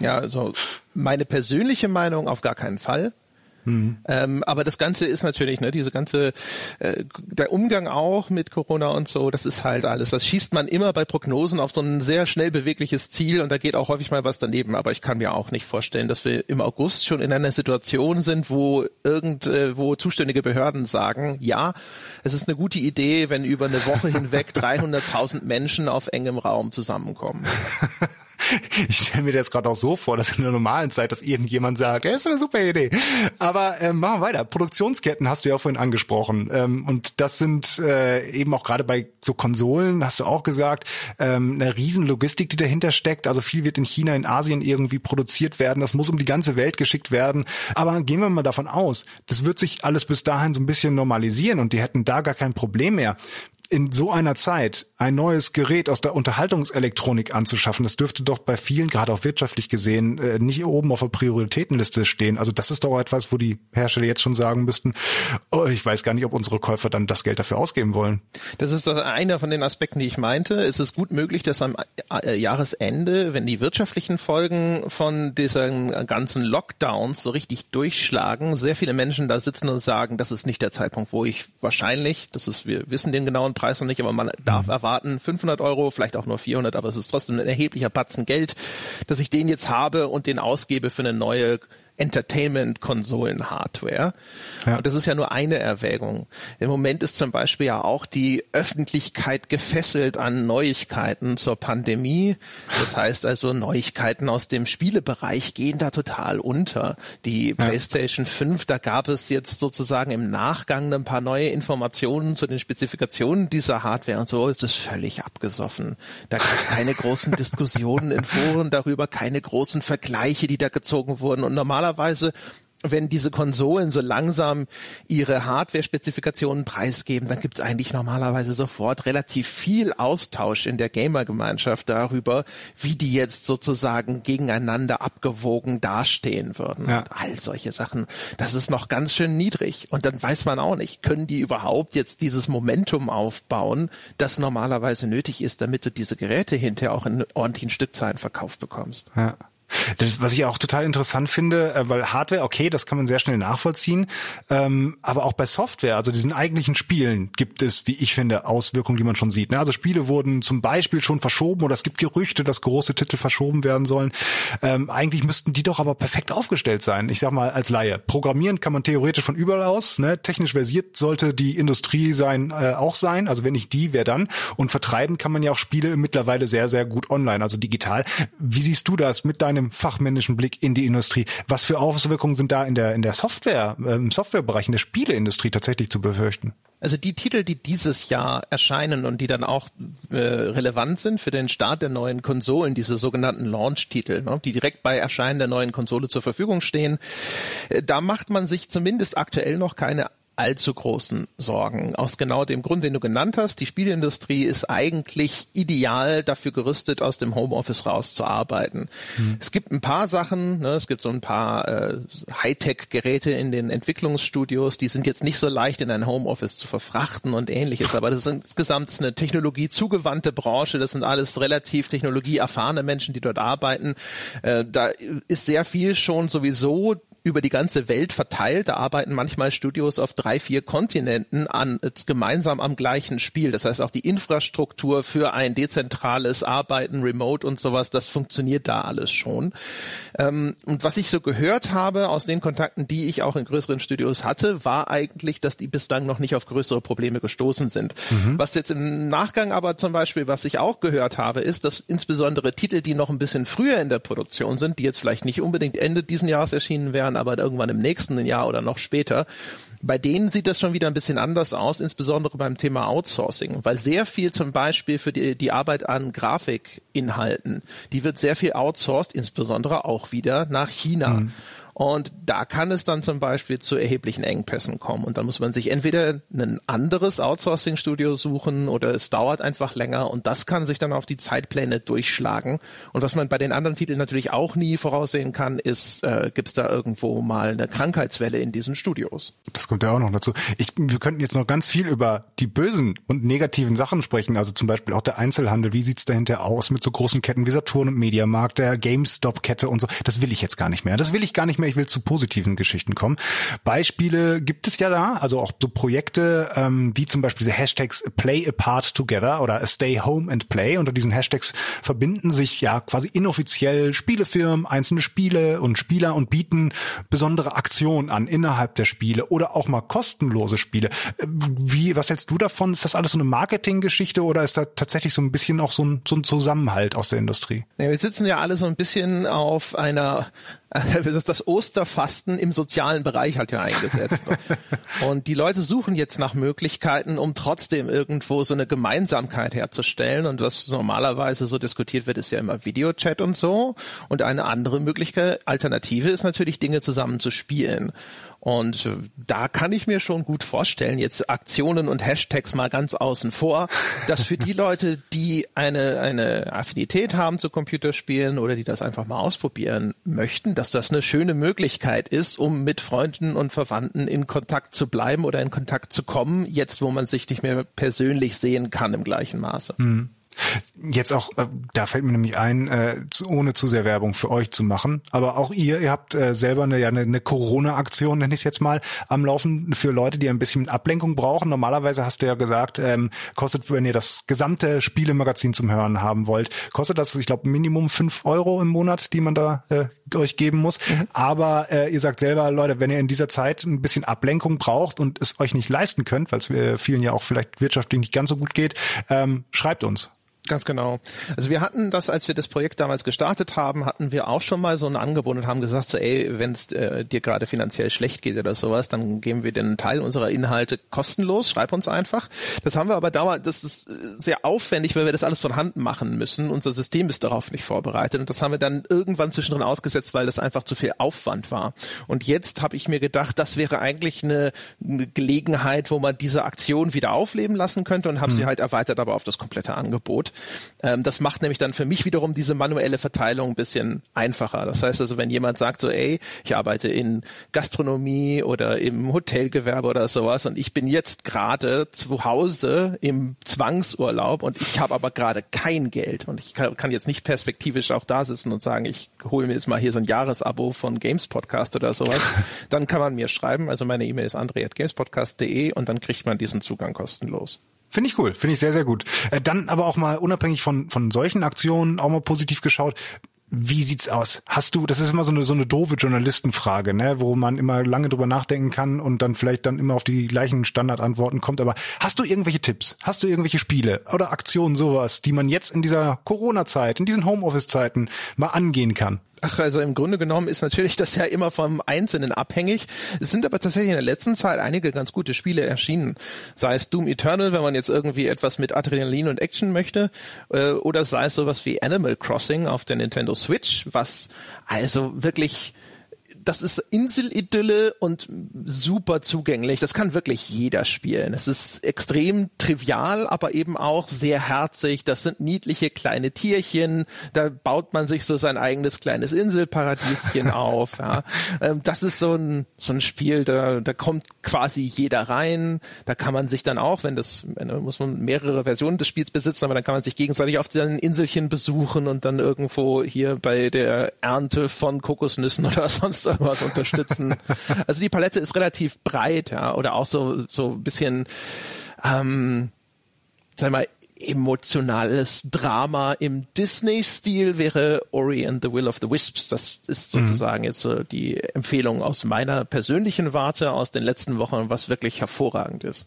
Ja, also meine persönliche Meinung auf gar keinen Fall. Mhm. Ähm, aber das Ganze ist natürlich, ne, diese ganze, äh, der Umgang auch mit Corona und so, das ist halt alles. Das schießt man immer bei Prognosen auf so ein sehr schnell bewegliches Ziel und da geht auch häufig mal was daneben. Aber ich kann mir auch nicht vorstellen, dass wir im August schon in einer Situation sind, wo irgend, äh, wo zuständige Behörden sagen, ja, es ist eine gute Idee, wenn über eine Woche hinweg 300.000 Menschen auf engem Raum zusammenkommen. ich stelle mir das gerade auch so vor, dass in der normalen Zeit, dass irgendjemand sagt, das ist eine super Idee. Aber ähm, machen wir weiter. Produktionsketten hast du ja vorhin angesprochen. Ähm, und das sind äh, eben auch gerade bei so Konsolen, hast du auch gesagt, ähm, eine riesen Logistik, die dahinter steckt. Also viel wird in China, in Asien irgendwie produziert werden. Das muss um die ganze Welt geschickt werden. Aber gehen wir mal davon aus, das wird sich alles bis dahin so ein bisschen normalisieren und die hätten da gar kein Problem mehr in so einer Zeit ein neues Gerät aus der Unterhaltungselektronik anzuschaffen, das dürfte doch bei vielen, gerade auch wirtschaftlich gesehen, äh, nicht oben auf der Prioritätenliste stehen. Also das ist doch etwas, wo die Hersteller jetzt schon sagen müssten, oh, ich weiß gar nicht, ob unsere Käufer dann das Geld dafür ausgeben wollen. Das ist einer von den Aspekten, die ich meinte. Es ist gut möglich, dass am äh, Jahresende, wenn die wirtschaftlichen Folgen von diesen ganzen Lockdowns so richtig durchschlagen, sehr viele Menschen da sitzen und sagen, das ist nicht der Zeitpunkt, wo ich wahrscheinlich, das ist, wir wissen den genauen Preis noch nicht, aber man darf mhm. erwarten 500 Euro, vielleicht auch nur 400, aber es ist trotzdem ein erheblicher Batzen Geld, dass ich den jetzt habe und den ausgebe für eine neue Entertainment-Konsolen-Hardware. Ja. Und das ist ja nur eine Erwägung. Im Moment ist zum Beispiel ja auch die Öffentlichkeit gefesselt an Neuigkeiten zur Pandemie. Das heißt also, Neuigkeiten aus dem Spielebereich gehen da total unter. Die ja. PlayStation 5, da gab es jetzt sozusagen im Nachgang ein paar neue Informationen zu den Spezifikationen dieser Hardware und so ist es völlig abgesoffen. Da gab es keine großen Diskussionen in Foren darüber, keine großen Vergleiche, die da gezogen wurden und normal normalerweise wenn diese Konsolen so langsam ihre Hardware-Spezifikationen preisgeben, dann gibt es eigentlich normalerweise sofort relativ viel Austausch in der Gamer-Gemeinschaft darüber, wie die jetzt sozusagen gegeneinander abgewogen dastehen würden. Ja. Und all solche Sachen. Das ist noch ganz schön niedrig. Und dann weiß man auch nicht, können die überhaupt jetzt dieses Momentum aufbauen, das normalerweise nötig ist, damit du diese Geräte hinterher auch in ordentlichen Stückzahlen verkauft bekommst. Ja. Das, was ich auch total interessant finde, äh, weil Hardware, okay, das kann man sehr schnell nachvollziehen, ähm, aber auch bei Software, also diesen eigentlichen Spielen, gibt es, wie ich finde, Auswirkungen, die man schon sieht. Ne? Also Spiele wurden zum Beispiel schon verschoben oder es gibt Gerüchte, dass große Titel verschoben werden sollen. Ähm, eigentlich müssten die doch aber perfekt aufgestellt sein. Ich sag mal als Laie. Programmieren kann man theoretisch von überall aus. Ne? Technisch versiert sollte die Industrie sein äh, auch sein. Also wenn nicht die, wer dann? Und vertreiben kann man ja auch Spiele mittlerweile sehr, sehr gut online, also digital. Wie siehst du das mit deinem fachmännischen Blick in die Industrie. Was für Auswirkungen sind da in der, in der Software, im Softwarebereich, in der Spieleindustrie tatsächlich zu befürchten? Also die Titel, die dieses Jahr erscheinen und die dann auch äh, relevant sind für den Start der neuen Konsolen, diese sogenannten Launch-Titel, ne, die direkt bei Erscheinen der neuen Konsole zur Verfügung stehen, äh, da macht man sich zumindest aktuell noch keine allzu großen Sorgen. Aus genau dem Grund, den du genannt hast. Die Spielindustrie ist eigentlich ideal dafür gerüstet, aus dem Homeoffice rauszuarbeiten. Mhm. Es gibt ein paar Sachen, ne, es gibt so ein paar äh, Hightech-Geräte in den Entwicklungsstudios, die sind jetzt nicht so leicht in ein Homeoffice zu verfrachten und ähnliches, aber das ist insgesamt ist eine technologiezugewandte Branche, das sind alles relativ technologieerfahrene Menschen, die dort arbeiten. Äh, da ist sehr viel schon sowieso über die ganze Welt verteilt. Da arbeiten manchmal Studios auf drei, vier Kontinenten an gemeinsam am gleichen Spiel. Das heißt auch die Infrastruktur für ein dezentrales Arbeiten, Remote und sowas, das funktioniert da alles schon. Ähm, und was ich so gehört habe aus den Kontakten, die ich auch in größeren Studios hatte, war eigentlich, dass die bislang noch nicht auf größere Probleme gestoßen sind. Mhm. Was jetzt im Nachgang aber zum Beispiel, was ich auch gehört habe, ist, dass insbesondere Titel, die noch ein bisschen früher in der Produktion sind, die jetzt vielleicht nicht unbedingt Ende diesen Jahres erschienen wären, dann aber irgendwann im nächsten Jahr oder noch später. Bei denen sieht das schon wieder ein bisschen anders aus, insbesondere beim Thema Outsourcing, weil sehr viel zum Beispiel für die, die Arbeit an Grafikinhalten, die wird sehr viel outsourced, insbesondere auch wieder nach China. Mhm. Und da kann es dann zum Beispiel zu erheblichen Engpässen kommen. Und dann muss man sich entweder ein anderes Outsourcing-Studio suchen oder es dauert einfach länger und das kann sich dann auf die Zeitpläne durchschlagen. Und was man bei den anderen Titeln natürlich auch nie voraussehen kann, ist, äh, gibt es da irgendwo mal eine Krankheitswelle in diesen Studios. Das kommt ja auch noch dazu. Ich, wir könnten jetzt noch ganz viel über die bösen und negativen Sachen sprechen. Also zum Beispiel auch der Einzelhandel. Wie sieht's dahinter aus mit so großen Ketten wie Saturn und Mediamarkt, der GameStop-Kette und so? Das will ich jetzt gar nicht mehr. Das will ich gar nicht mehr mehr, ich will zu positiven Geschichten kommen. Beispiele gibt es ja da, also auch so Projekte, ähm, wie zum Beispiel diese Hashtags Play Apart Together oder Stay Home and Play. Unter diesen Hashtags verbinden sich ja quasi inoffiziell Spielefirmen, einzelne Spiele und Spieler und bieten besondere Aktionen an innerhalb der Spiele oder auch mal kostenlose Spiele. Äh, wie, was hältst du davon? Ist das alles so eine Marketinggeschichte oder ist da tatsächlich so ein bisschen auch so ein, so ein Zusammenhalt aus der Industrie? Ja, wir sitzen ja alle so ein bisschen auf einer das, das Osterfasten im sozialen Bereich hat ja eingesetzt. und die Leute suchen jetzt nach Möglichkeiten, um trotzdem irgendwo so eine Gemeinsamkeit herzustellen. Und was normalerweise so diskutiert wird, ist ja immer Videochat und so. Und eine andere Möglichkeit, Alternative ist natürlich Dinge zusammen zu spielen. Und da kann ich mir schon gut vorstellen, jetzt Aktionen und Hashtags mal ganz außen vor, dass für die Leute, die eine, eine Affinität haben zu Computerspielen oder die das einfach mal ausprobieren möchten, dass das eine schöne Möglichkeit ist, um mit Freunden und Verwandten in Kontakt zu bleiben oder in Kontakt zu kommen, jetzt wo man sich nicht mehr persönlich sehen kann im gleichen Maße. Mhm. Jetzt auch, äh, da fällt mir nämlich ein, äh, ohne zu sehr Werbung für euch zu machen, aber auch ihr, ihr habt äh, selber eine, ja, eine, eine Corona-Aktion, nenne ich es jetzt mal, am Laufen für Leute, die ein bisschen Ablenkung brauchen. Normalerweise hast du ja gesagt, ähm, kostet, wenn ihr das gesamte Spielemagazin zum Hören haben wollt, kostet das, ich glaube, Minimum fünf Euro im Monat, die man da äh, euch geben muss. Mhm. Aber äh, ihr sagt selber, Leute, wenn ihr in dieser Zeit ein bisschen Ablenkung braucht und es euch nicht leisten könnt, weil es vielen ja auch vielleicht wirtschaftlich nicht ganz so gut geht, ähm, schreibt uns. Ganz genau. Also wir hatten das, als wir das Projekt damals gestartet haben, hatten wir auch schon mal so ein Angebot und haben gesagt, so ey, wenn es äh, dir gerade finanziell schlecht geht oder sowas, dann geben wir den Teil unserer Inhalte kostenlos, schreib uns einfach. Das haben wir aber damals, das ist äh, sehr aufwendig, weil wir das alles von Hand machen müssen. Unser System ist darauf nicht vorbereitet und das haben wir dann irgendwann zwischendrin ausgesetzt, weil das einfach zu viel Aufwand war. Und jetzt habe ich mir gedacht, das wäre eigentlich eine, eine, Gelegenheit, wo man diese Aktion wieder aufleben lassen könnte und habe hm. sie halt erweitert, aber auf das komplette Angebot. Ähm, das macht nämlich dann für mich wiederum diese manuelle Verteilung ein bisschen einfacher. Das heißt also, wenn jemand sagt so, ey, ich arbeite in Gastronomie oder im Hotelgewerbe oder sowas und ich bin jetzt gerade zu Hause im Zwangsurlaub und ich habe aber gerade kein Geld und ich kann, kann, jetzt nicht perspektivisch auch da sitzen und sagen, ich hole mir jetzt mal hier so ein Jahresabo von Games Podcast oder sowas, dann kann man mir schreiben. Also meine E-Mail ist andre.gamespodcast.de und dann kriegt man diesen Zugang kostenlos. Finde ich cool, finde ich sehr, sehr gut. Äh, dann aber auch mal unabhängig von, von solchen Aktionen auch mal positiv geschaut. Wie sieht's aus? Hast du, das ist immer so eine, so eine doofe Journalistenfrage, ne, wo man immer lange drüber nachdenken kann und dann vielleicht dann immer auf die gleichen Standardantworten kommt. Aber hast du irgendwelche Tipps? Hast du irgendwelche Spiele oder Aktionen sowas, die man jetzt in dieser Corona-Zeit, in diesen Homeoffice-Zeiten mal angehen kann? Ach, also im Grunde genommen ist natürlich das ja immer vom Einzelnen abhängig. Es sind aber tatsächlich in der letzten Zeit einige ganz gute Spiele erschienen. Sei es Doom Eternal, wenn man jetzt irgendwie etwas mit Adrenalin und Action möchte, äh, oder sei es sowas wie Animal Crossing auf der Nintendo Switch, was also wirklich das ist Inselidylle und super zugänglich. Das kann wirklich jeder spielen. Es ist extrem trivial, aber eben auch sehr herzig. Das sind niedliche kleine Tierchen. Da baut man sich so sein eigenes kleines Inselparadieschen auf. Ja. Ähm, das ist so ein, so ein Spiel, da, da kommt quasi jeder rein. Da kann man sich dann auch, wenn das, da muss man mehrere Versionen des Spiels besitzen, aber dann kann man sich gegenseitig auf seinen Inselchen besuchen und dann irgendwo hier bei der Ernte von Kokosnüssen oder sonst irgendwas unterstützen. also die Palette ist relativ breit, ja, oder auch so so ein bisschen, ähm, sag mal, emotionales Drama im Disney-Stil wäre Ori and the Will of the Wisps. Das ist mhm. sozusagen mhm. jetzt so die Empfehlung aus meiner persönlichen Warte aus den letzten Wochen, was wirklich hervorragend ist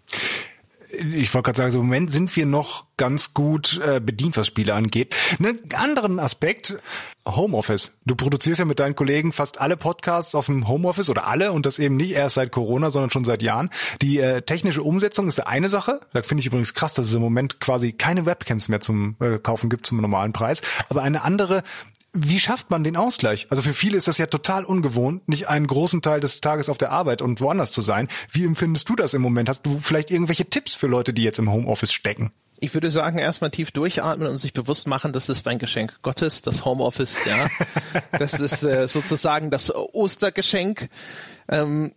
ich wollte gerade sagen, so im Moment sind wir noch ganz gut äh, bedient, was Spiele angeht. Einen anderen Aspekt, Homeoffice. Du produzierst ja mit deinen Kollegen fast alle Podcasts aus dem Homeoffice oder alle und das eben nicht erst seit Corona, sondern schon seit Jahren. Die äh, technische Umsetzung ist eine Sache. Da finde ich übrigens krass, dass es im Moment quasi keine Webcams mehr zum äh, Kaufen gibt zum normalen Preis. Aber eine andere wie schafft man den Ausgleich? Also für viele ist das ja total ungewohnt, nicht einen großen Teil des Tages auf der Arbeit und woanders zu sein. Wie empfindest du das im Moment? Hast du vielleicht irgendwelche Tipps für Leute, die jetzt im Homeoffice stecken? Ich würde sagen, erstmal tief durchatmen und sich bewusst machen, das ist ein Geschenk Gottes, das Homeoffice, ja. Das ist äh, sozusagen das Ostergeschenk. Ähm,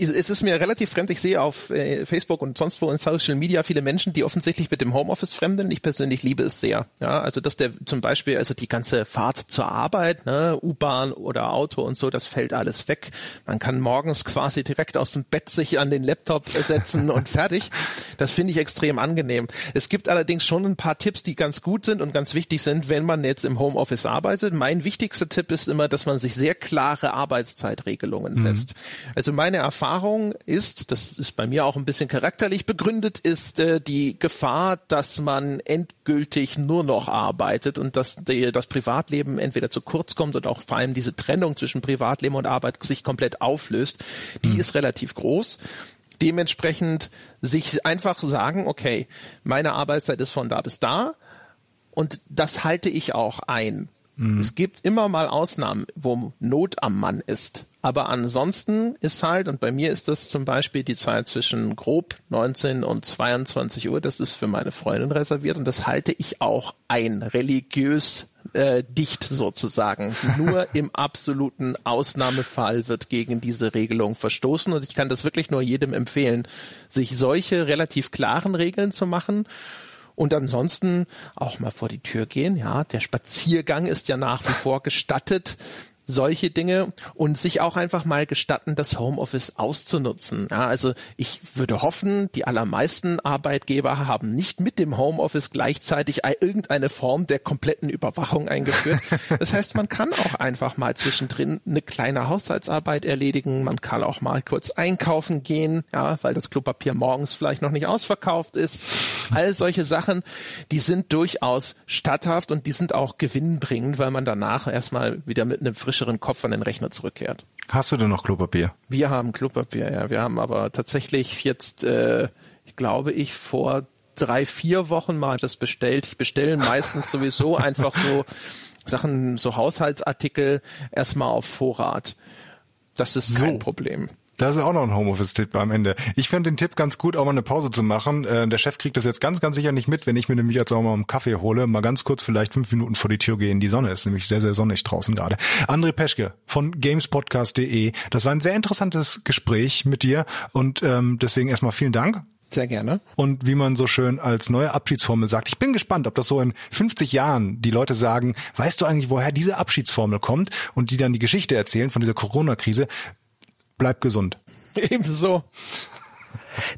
es ist mir relativ fremd. Ich sehe auf äh, Facebook und sonst wo in Social Media viele Menschen, die offensichtlich mit dem Homeoffice fremden. Ich persönlich liebe es sehr. Ja, also dass der zum Beispiel, also die ganze Fahrt zur Arbeit, ne, U-Bahn oder Auto und so, das fällt alles weg. Man kann morgens quasi direkt aus dem Bett sich an den Laptop setzen und fertig. Das finde ich extrem angenehm. Es gibt allerdings schon ein paar Tipps, die ganz gut sind und ganz wichtig sind, wenn man jetzt im Homeoffice arbeitet. Mein wichtigster Tipp ist immer, dass man sich sehr klare Arbeitszeitregelungen mhm. setzt. Also meine Erfahrung ist, das ist bei mir auch ein bisschen charakterlich begründet, ist äh, die Gefahr, dass man endgültig nur noch arbeitet und dass die, das Privatleben entweder zu kurz kommt und auch vor allem diese Trennung zwischen Privatleben und Arbeit sich komplett auflöst. Die mhm. ist relativ groß dementsprechend sich einfach sagen, okay, meine Arbeitszeit ist von da bis da und das halte ich auch ein. Mhm. Es gibt immer mal Ausnahmen, wo Not am Mann ist. Aber ansonsten ist halt, und bei mir ist das zum Beispiel die Zeit zwischen grob 19 und 22 Uhr, das ist für meine Freundin reserviert und das halte ich auch ein, religiös äh, dicht sozusagen. Nur im absoluten Ausnahmefall wird gegen diese Regelung verstoßen und ich kann das wirklich nur jedem empfehlen, sich solche relativ klaren Regeln zu machen und ansonsten auch mal vor die Tür gehen. Ja, der Spaziergang ist ja nach wie vor gestattet solche Dinge und sich auch einfach mal gestatten, das Homeoffice auszunutzen. Ja, also ich würde hoffen, die allermeisten Arbeitgeber haben nicht mit dem Homeoffice gleichzeitig irgendeine Form der kompletten Überwachung eingeführt. Das heißt, man kann auch einfach mal zwischendrin eine kleine Haushaltsarbeit erledigen. Man kann auch mal kurz einkaufen gehen, ja, weil das Klopapier morgens vielleicht noch nicht ausverkauft ist. All solche Sachen, die sind durchaus statthaft und die sind auch gewinnbringend, weil man danach erstmal wieder mit einem frischen frischeren Kopf an den Rechner zurückkehrt. Hast du denn noch Klopapier? Wir haben Klopapier, ja. Wir haben aber tatsächlich jetzt, äh, glaube ich, vor drei, vier Wochen mal das bestellt. Ich bestelle meistens sowieso einfach so Sachen, so Haushaltsartikel erstmal auf Vorrat. Das ist so. kein Problem. Das ist auch noch ein Homeoffice-Tipp am Ende. Ich finde den Tipp ganz gut, auch mal eine Pause zu machen. Äh, der Chef kriegt das jetzt ganz, ganz sicher nicht mit, wenn ich mir nämlich jetzt auch mal einen Kaffee hole, mal ganz kurz vielleicht fünf Minuten vor die Tür gehe in die Sonne. Ist nämlich sehr, sehr sonnig draußen gerade. André Peschke von gamespodcast.de. Das war ein sehr interessantes Gespräch mit dir und ähm, deswegen erstmal vielen Dank. Sehr gerne. Und wie man so schön als neue Abschiedsformel sagt, ich bin gespannt, ob das so in 50 Jahren die Leute sagen, weißt du eigentlich, woher diese Abschiedsformel kommt und die dann die Geschichte erzählen von dieser Corona-Krise. Bleib gesund. Ebenso.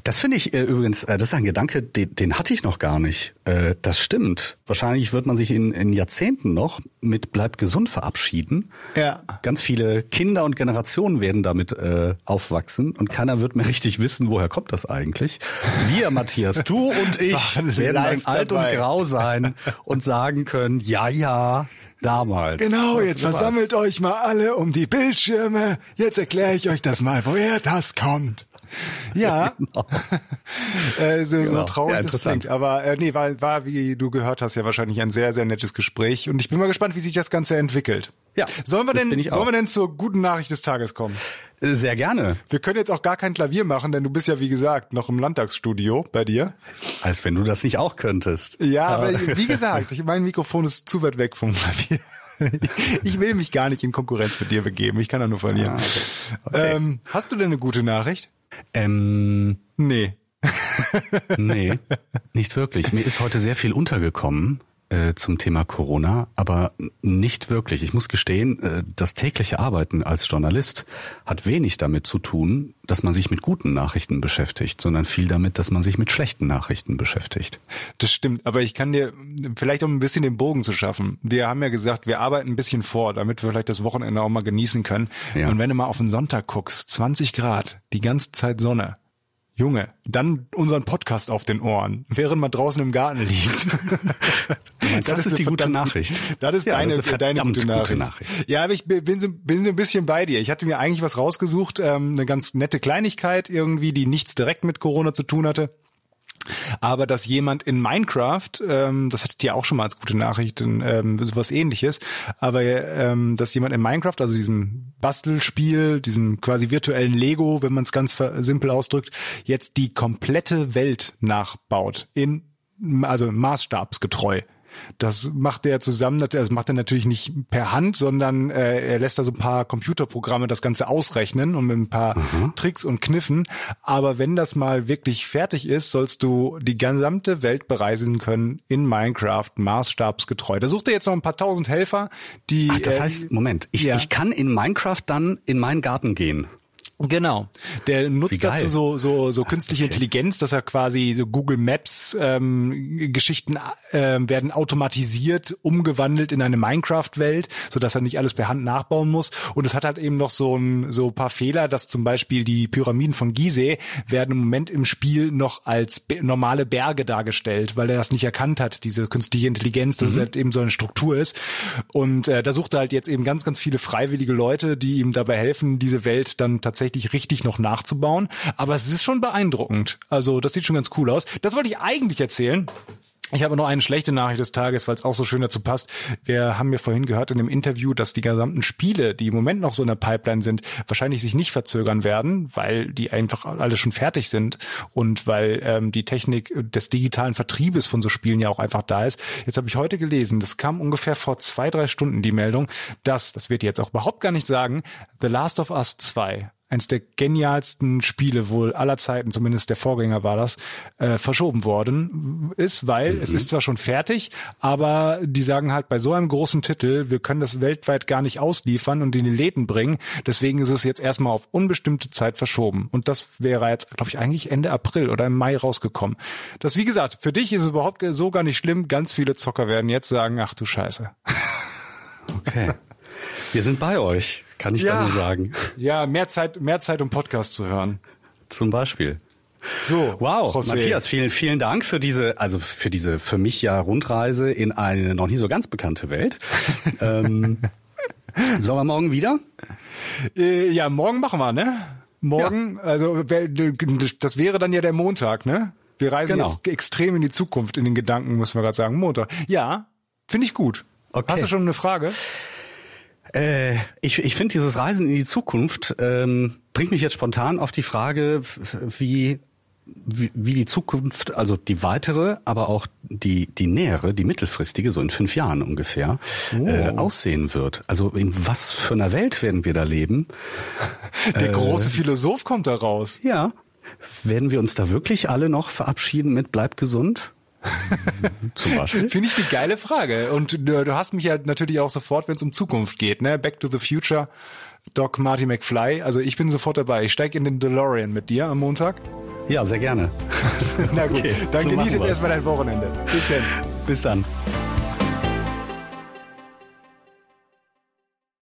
Das finde ich äh, übrigens, äh, das ist ein Gedanke, den, den hatte ich noch gar nicht. Äh, das stimmt. Wahrscheinlich wird man sich in, in Jahrzehnten noch mit Bleib gesund verabschieden. Ja. Ganz viele Kinder und Generationen werden damit äh, aufwachsen und keiner wird mehr richtig wissen, woher kommt das eigentlich. Wir, Matthias, du und ich werden dann alt dabei. und grau sein und sagen können, ja, ja, damals. Genau, jetzt versammelt euch mal alle um die Bildschirme. Jetzt erkläre ich euch das mal, woher das kommt. Ja, genau. äh, so, genau. so traurig ja, das klingt. Aber äh, nee, war, war, wie du gehört hast, ja wahrscheinlich ein sehr, sehr nettes Gespräch. Und ich bin mal gespannt, wie sich das Ganze entwickelt. Ja. Sollen wir denn, sollen wir denn zur guten Nachricht des Tages kommen? Äh, sehr gerne. Wir können jetzt auch gar kein Klavier machen, denn du bist ja, wie gesagt, noch im Landtagsstudio bei dir. Als wenn du das nicht auch könntest. Ja, aber wie gesagt, mein Mikrofon ist zu weit weg vom Klavier. Ich will mich gar nicht in Konkurrenz mit dir begeben. Ich kann da nur verlieren. Ah, okay. Okay. Ähm, hast du denn eine gute Nachricht? Ähm, nee. nee, nicht wirklich. Mir ist heute sehr viel untergekommen äh, zum Thema Corona, aber nicht wirklich. Ich muss gestehen, äh, das tägliche Arbeiten als Journalist hat wenig damit zu tun, dass man sich mit guten Nachrichten beschäftigt, sondern viel damit, dass man sich mit schlechten Nachrichten beschäftigt. Das stimmt, aber ich kann dir vielleicht um ein bisschen den Bogen zu schaffen. Wir haben ja gesagt, wir arbeiten ein bisschen vor, damit wir vielleicht das Wochenende auch mal genießen können. Ja. Und wenn du mal auf den Sonntag guckst, 20 Grad, die ganze Zeit Sonne, Junge, dann unseren Podcast auf den Ohren, während man draußen im Garten liegt. das, das, ist die gute Nachricht. Das ist ja, deine, das ist deine gute Nachricht. gute Nachricht. Ja, aber ich bin so, bin so ein bisschen bei dir. Ich hatte mir eigentlich was rausgesucht, ähm, eine ganz nette Kleinigkeit irgendwie, die nichts direkt mit Corona zu tun hatte. Aber dass jemand in Minecraft, ähm, das hattet ihr auch schon mal als gute Nachrichten, ähm, sowas ähnliches, aber ähm, dass jemand in Minecraft, also diesem Bastelspiel, diesem quasi virtuellen Lego, wenn man es ganz simpel ausdrückt, jetzt die komplette Welt nachbaut in also maßstabsgetreu. Das macht er zusammen, das macht er natürlich nicht per Hand, sondern äh, er lässt da so ein paar Computerprogramme das Ganze ausrechnen und mit ein paar mhm. Tricks und Kniffen. Aber wenn das mal wirklich fertig ist, sollst du die gesamte Welt bereisen können in Minecraft, maßstabsgetreu. Da sucht er jetzt noch ein paar tausend Helfer, die. Ach, das heißt, Moment, ich, ja. ich kann in Minecraft dann in meinen Garten gehen. Genau. Der nutzt dazu so, so, so künstliche okay. Intelligenz, dass er quasi so Google Maps ähm, Geschichten äh, werden automatisiert umgewandelt in eine Minecraft-Welt, so dass er nicht alles per Hand nachbauen muss. Und es hat halt eben noch so ein so ein paar Fehler, dass zum Beispiel die Pyramiden von Gizeh werden im Moment im Spiel noch als normale Berge dargestellt, weil er das nicht erkannt hat, diese künstliche Intelligenz, dass mhm. es halt eben so eine Struktur ist. Und äh, da sucht er halt jetzt eben ganz, ganz viele freiwillige Leute, die ihm dabei helfen, diese Welt dann tatsächlich tatsächlich richtig noch nachzubauen. Aber es ist schon beeindruckend. Also das sieht schon ganz cool aus. Das wollte ich eigentlich erzählen. Ich habe noch eine schlechte Nachricht des Tages, weil es auch so schön dazu passt. Wir haben ja vorhin gehört in dem Interview, dass die gesamten Spiele, die im Moment noch so in der Pipeline sind, wahrscheinlich sich nicht verzögern werden, weil die einfach alle schon fertig sind und weil ähm, die Technik des digitalen Vertriebes von so Spielen ja auch einfach da ist. Jetzt habe ich heute gelesen, das kam ungefähr vor zwei, drei Stunden die Meldung, dass, das wird jetzt auch überhaupt gar nicht sagen, The Last of Us 2 eins der genialsten Spiele wohl aller Zeiten, zumindest der Vorgänger war das, äh, verschoben worden ist, weil mhm. es ist zwar schon fertig, aber die sagen halt bei so einem großen Titel, wir können das weltweit gar nicht ausliefern und in die Läden bringen, deswegen ist es jetzt erstmal auf unbestimmte Zeit verschoben. Und das wäre jetzt, glaube ich, eigentlich Ende April oder im Mai rausgekommen. Das, wie gesagt, für dich ist es überhaupt so gar nicht schlimm. Ganz viele Zocker werden jetzt sagen, ach du Scheiße. Okay. Wir sind bei euch. Kann ich ja. da nur sagen. Ja, mehr Zeit, mehr Zeit, um Podcast zu hören. Zum Beispiel. So, wow, José. Matthias, vielen, vielen Dank für diese, also für diese für mich ja Rundreise in eine noch nie so ganz bekannte Welt. ähm, sollen wir morgen wieder? Äh, ja, morgen machen wir, ne? Morgen, ja. also das wäre dann ja der Montag, ne? Wir reisen genau. jetzt extrem in die Zukunft in den Gedanken, müssen wir gerade sagen. Montag. Ja, finde ich gut. Okay. Hast du schon eine Frage? Äh, ich ich finde dieses Reisen in die Zukunft ähm, bringt mich jetzt spontan auf die Frage, wie, wie wie die Zukunft, also die weitere, aber auch die die nähere, die mittelfristige, so in fünf Jahren ungefähr, oh. äh, aussehen wird. Also in was für einer Welt werden wir da leben? Der äh, große Philosoph kommt da raus. Ja. Werden wir uns da wirklich alle noch verabschieden mit Bleib gesund? Zum Beispiel? Finde ich eine geile Frage. Und du, du hast mich ja natürlich auch sofort, wenn es um Zukunft geht, ne? Back to the Future, Doc Marty McFly. Also ich bin sofort dabei. Ich steige in den DeLorean mit dir am Montag. Ja, sehr gerne. Na gut, okay, dann so genieße jetzt erstmal dein Wochenende. Bis dann. Bis dann.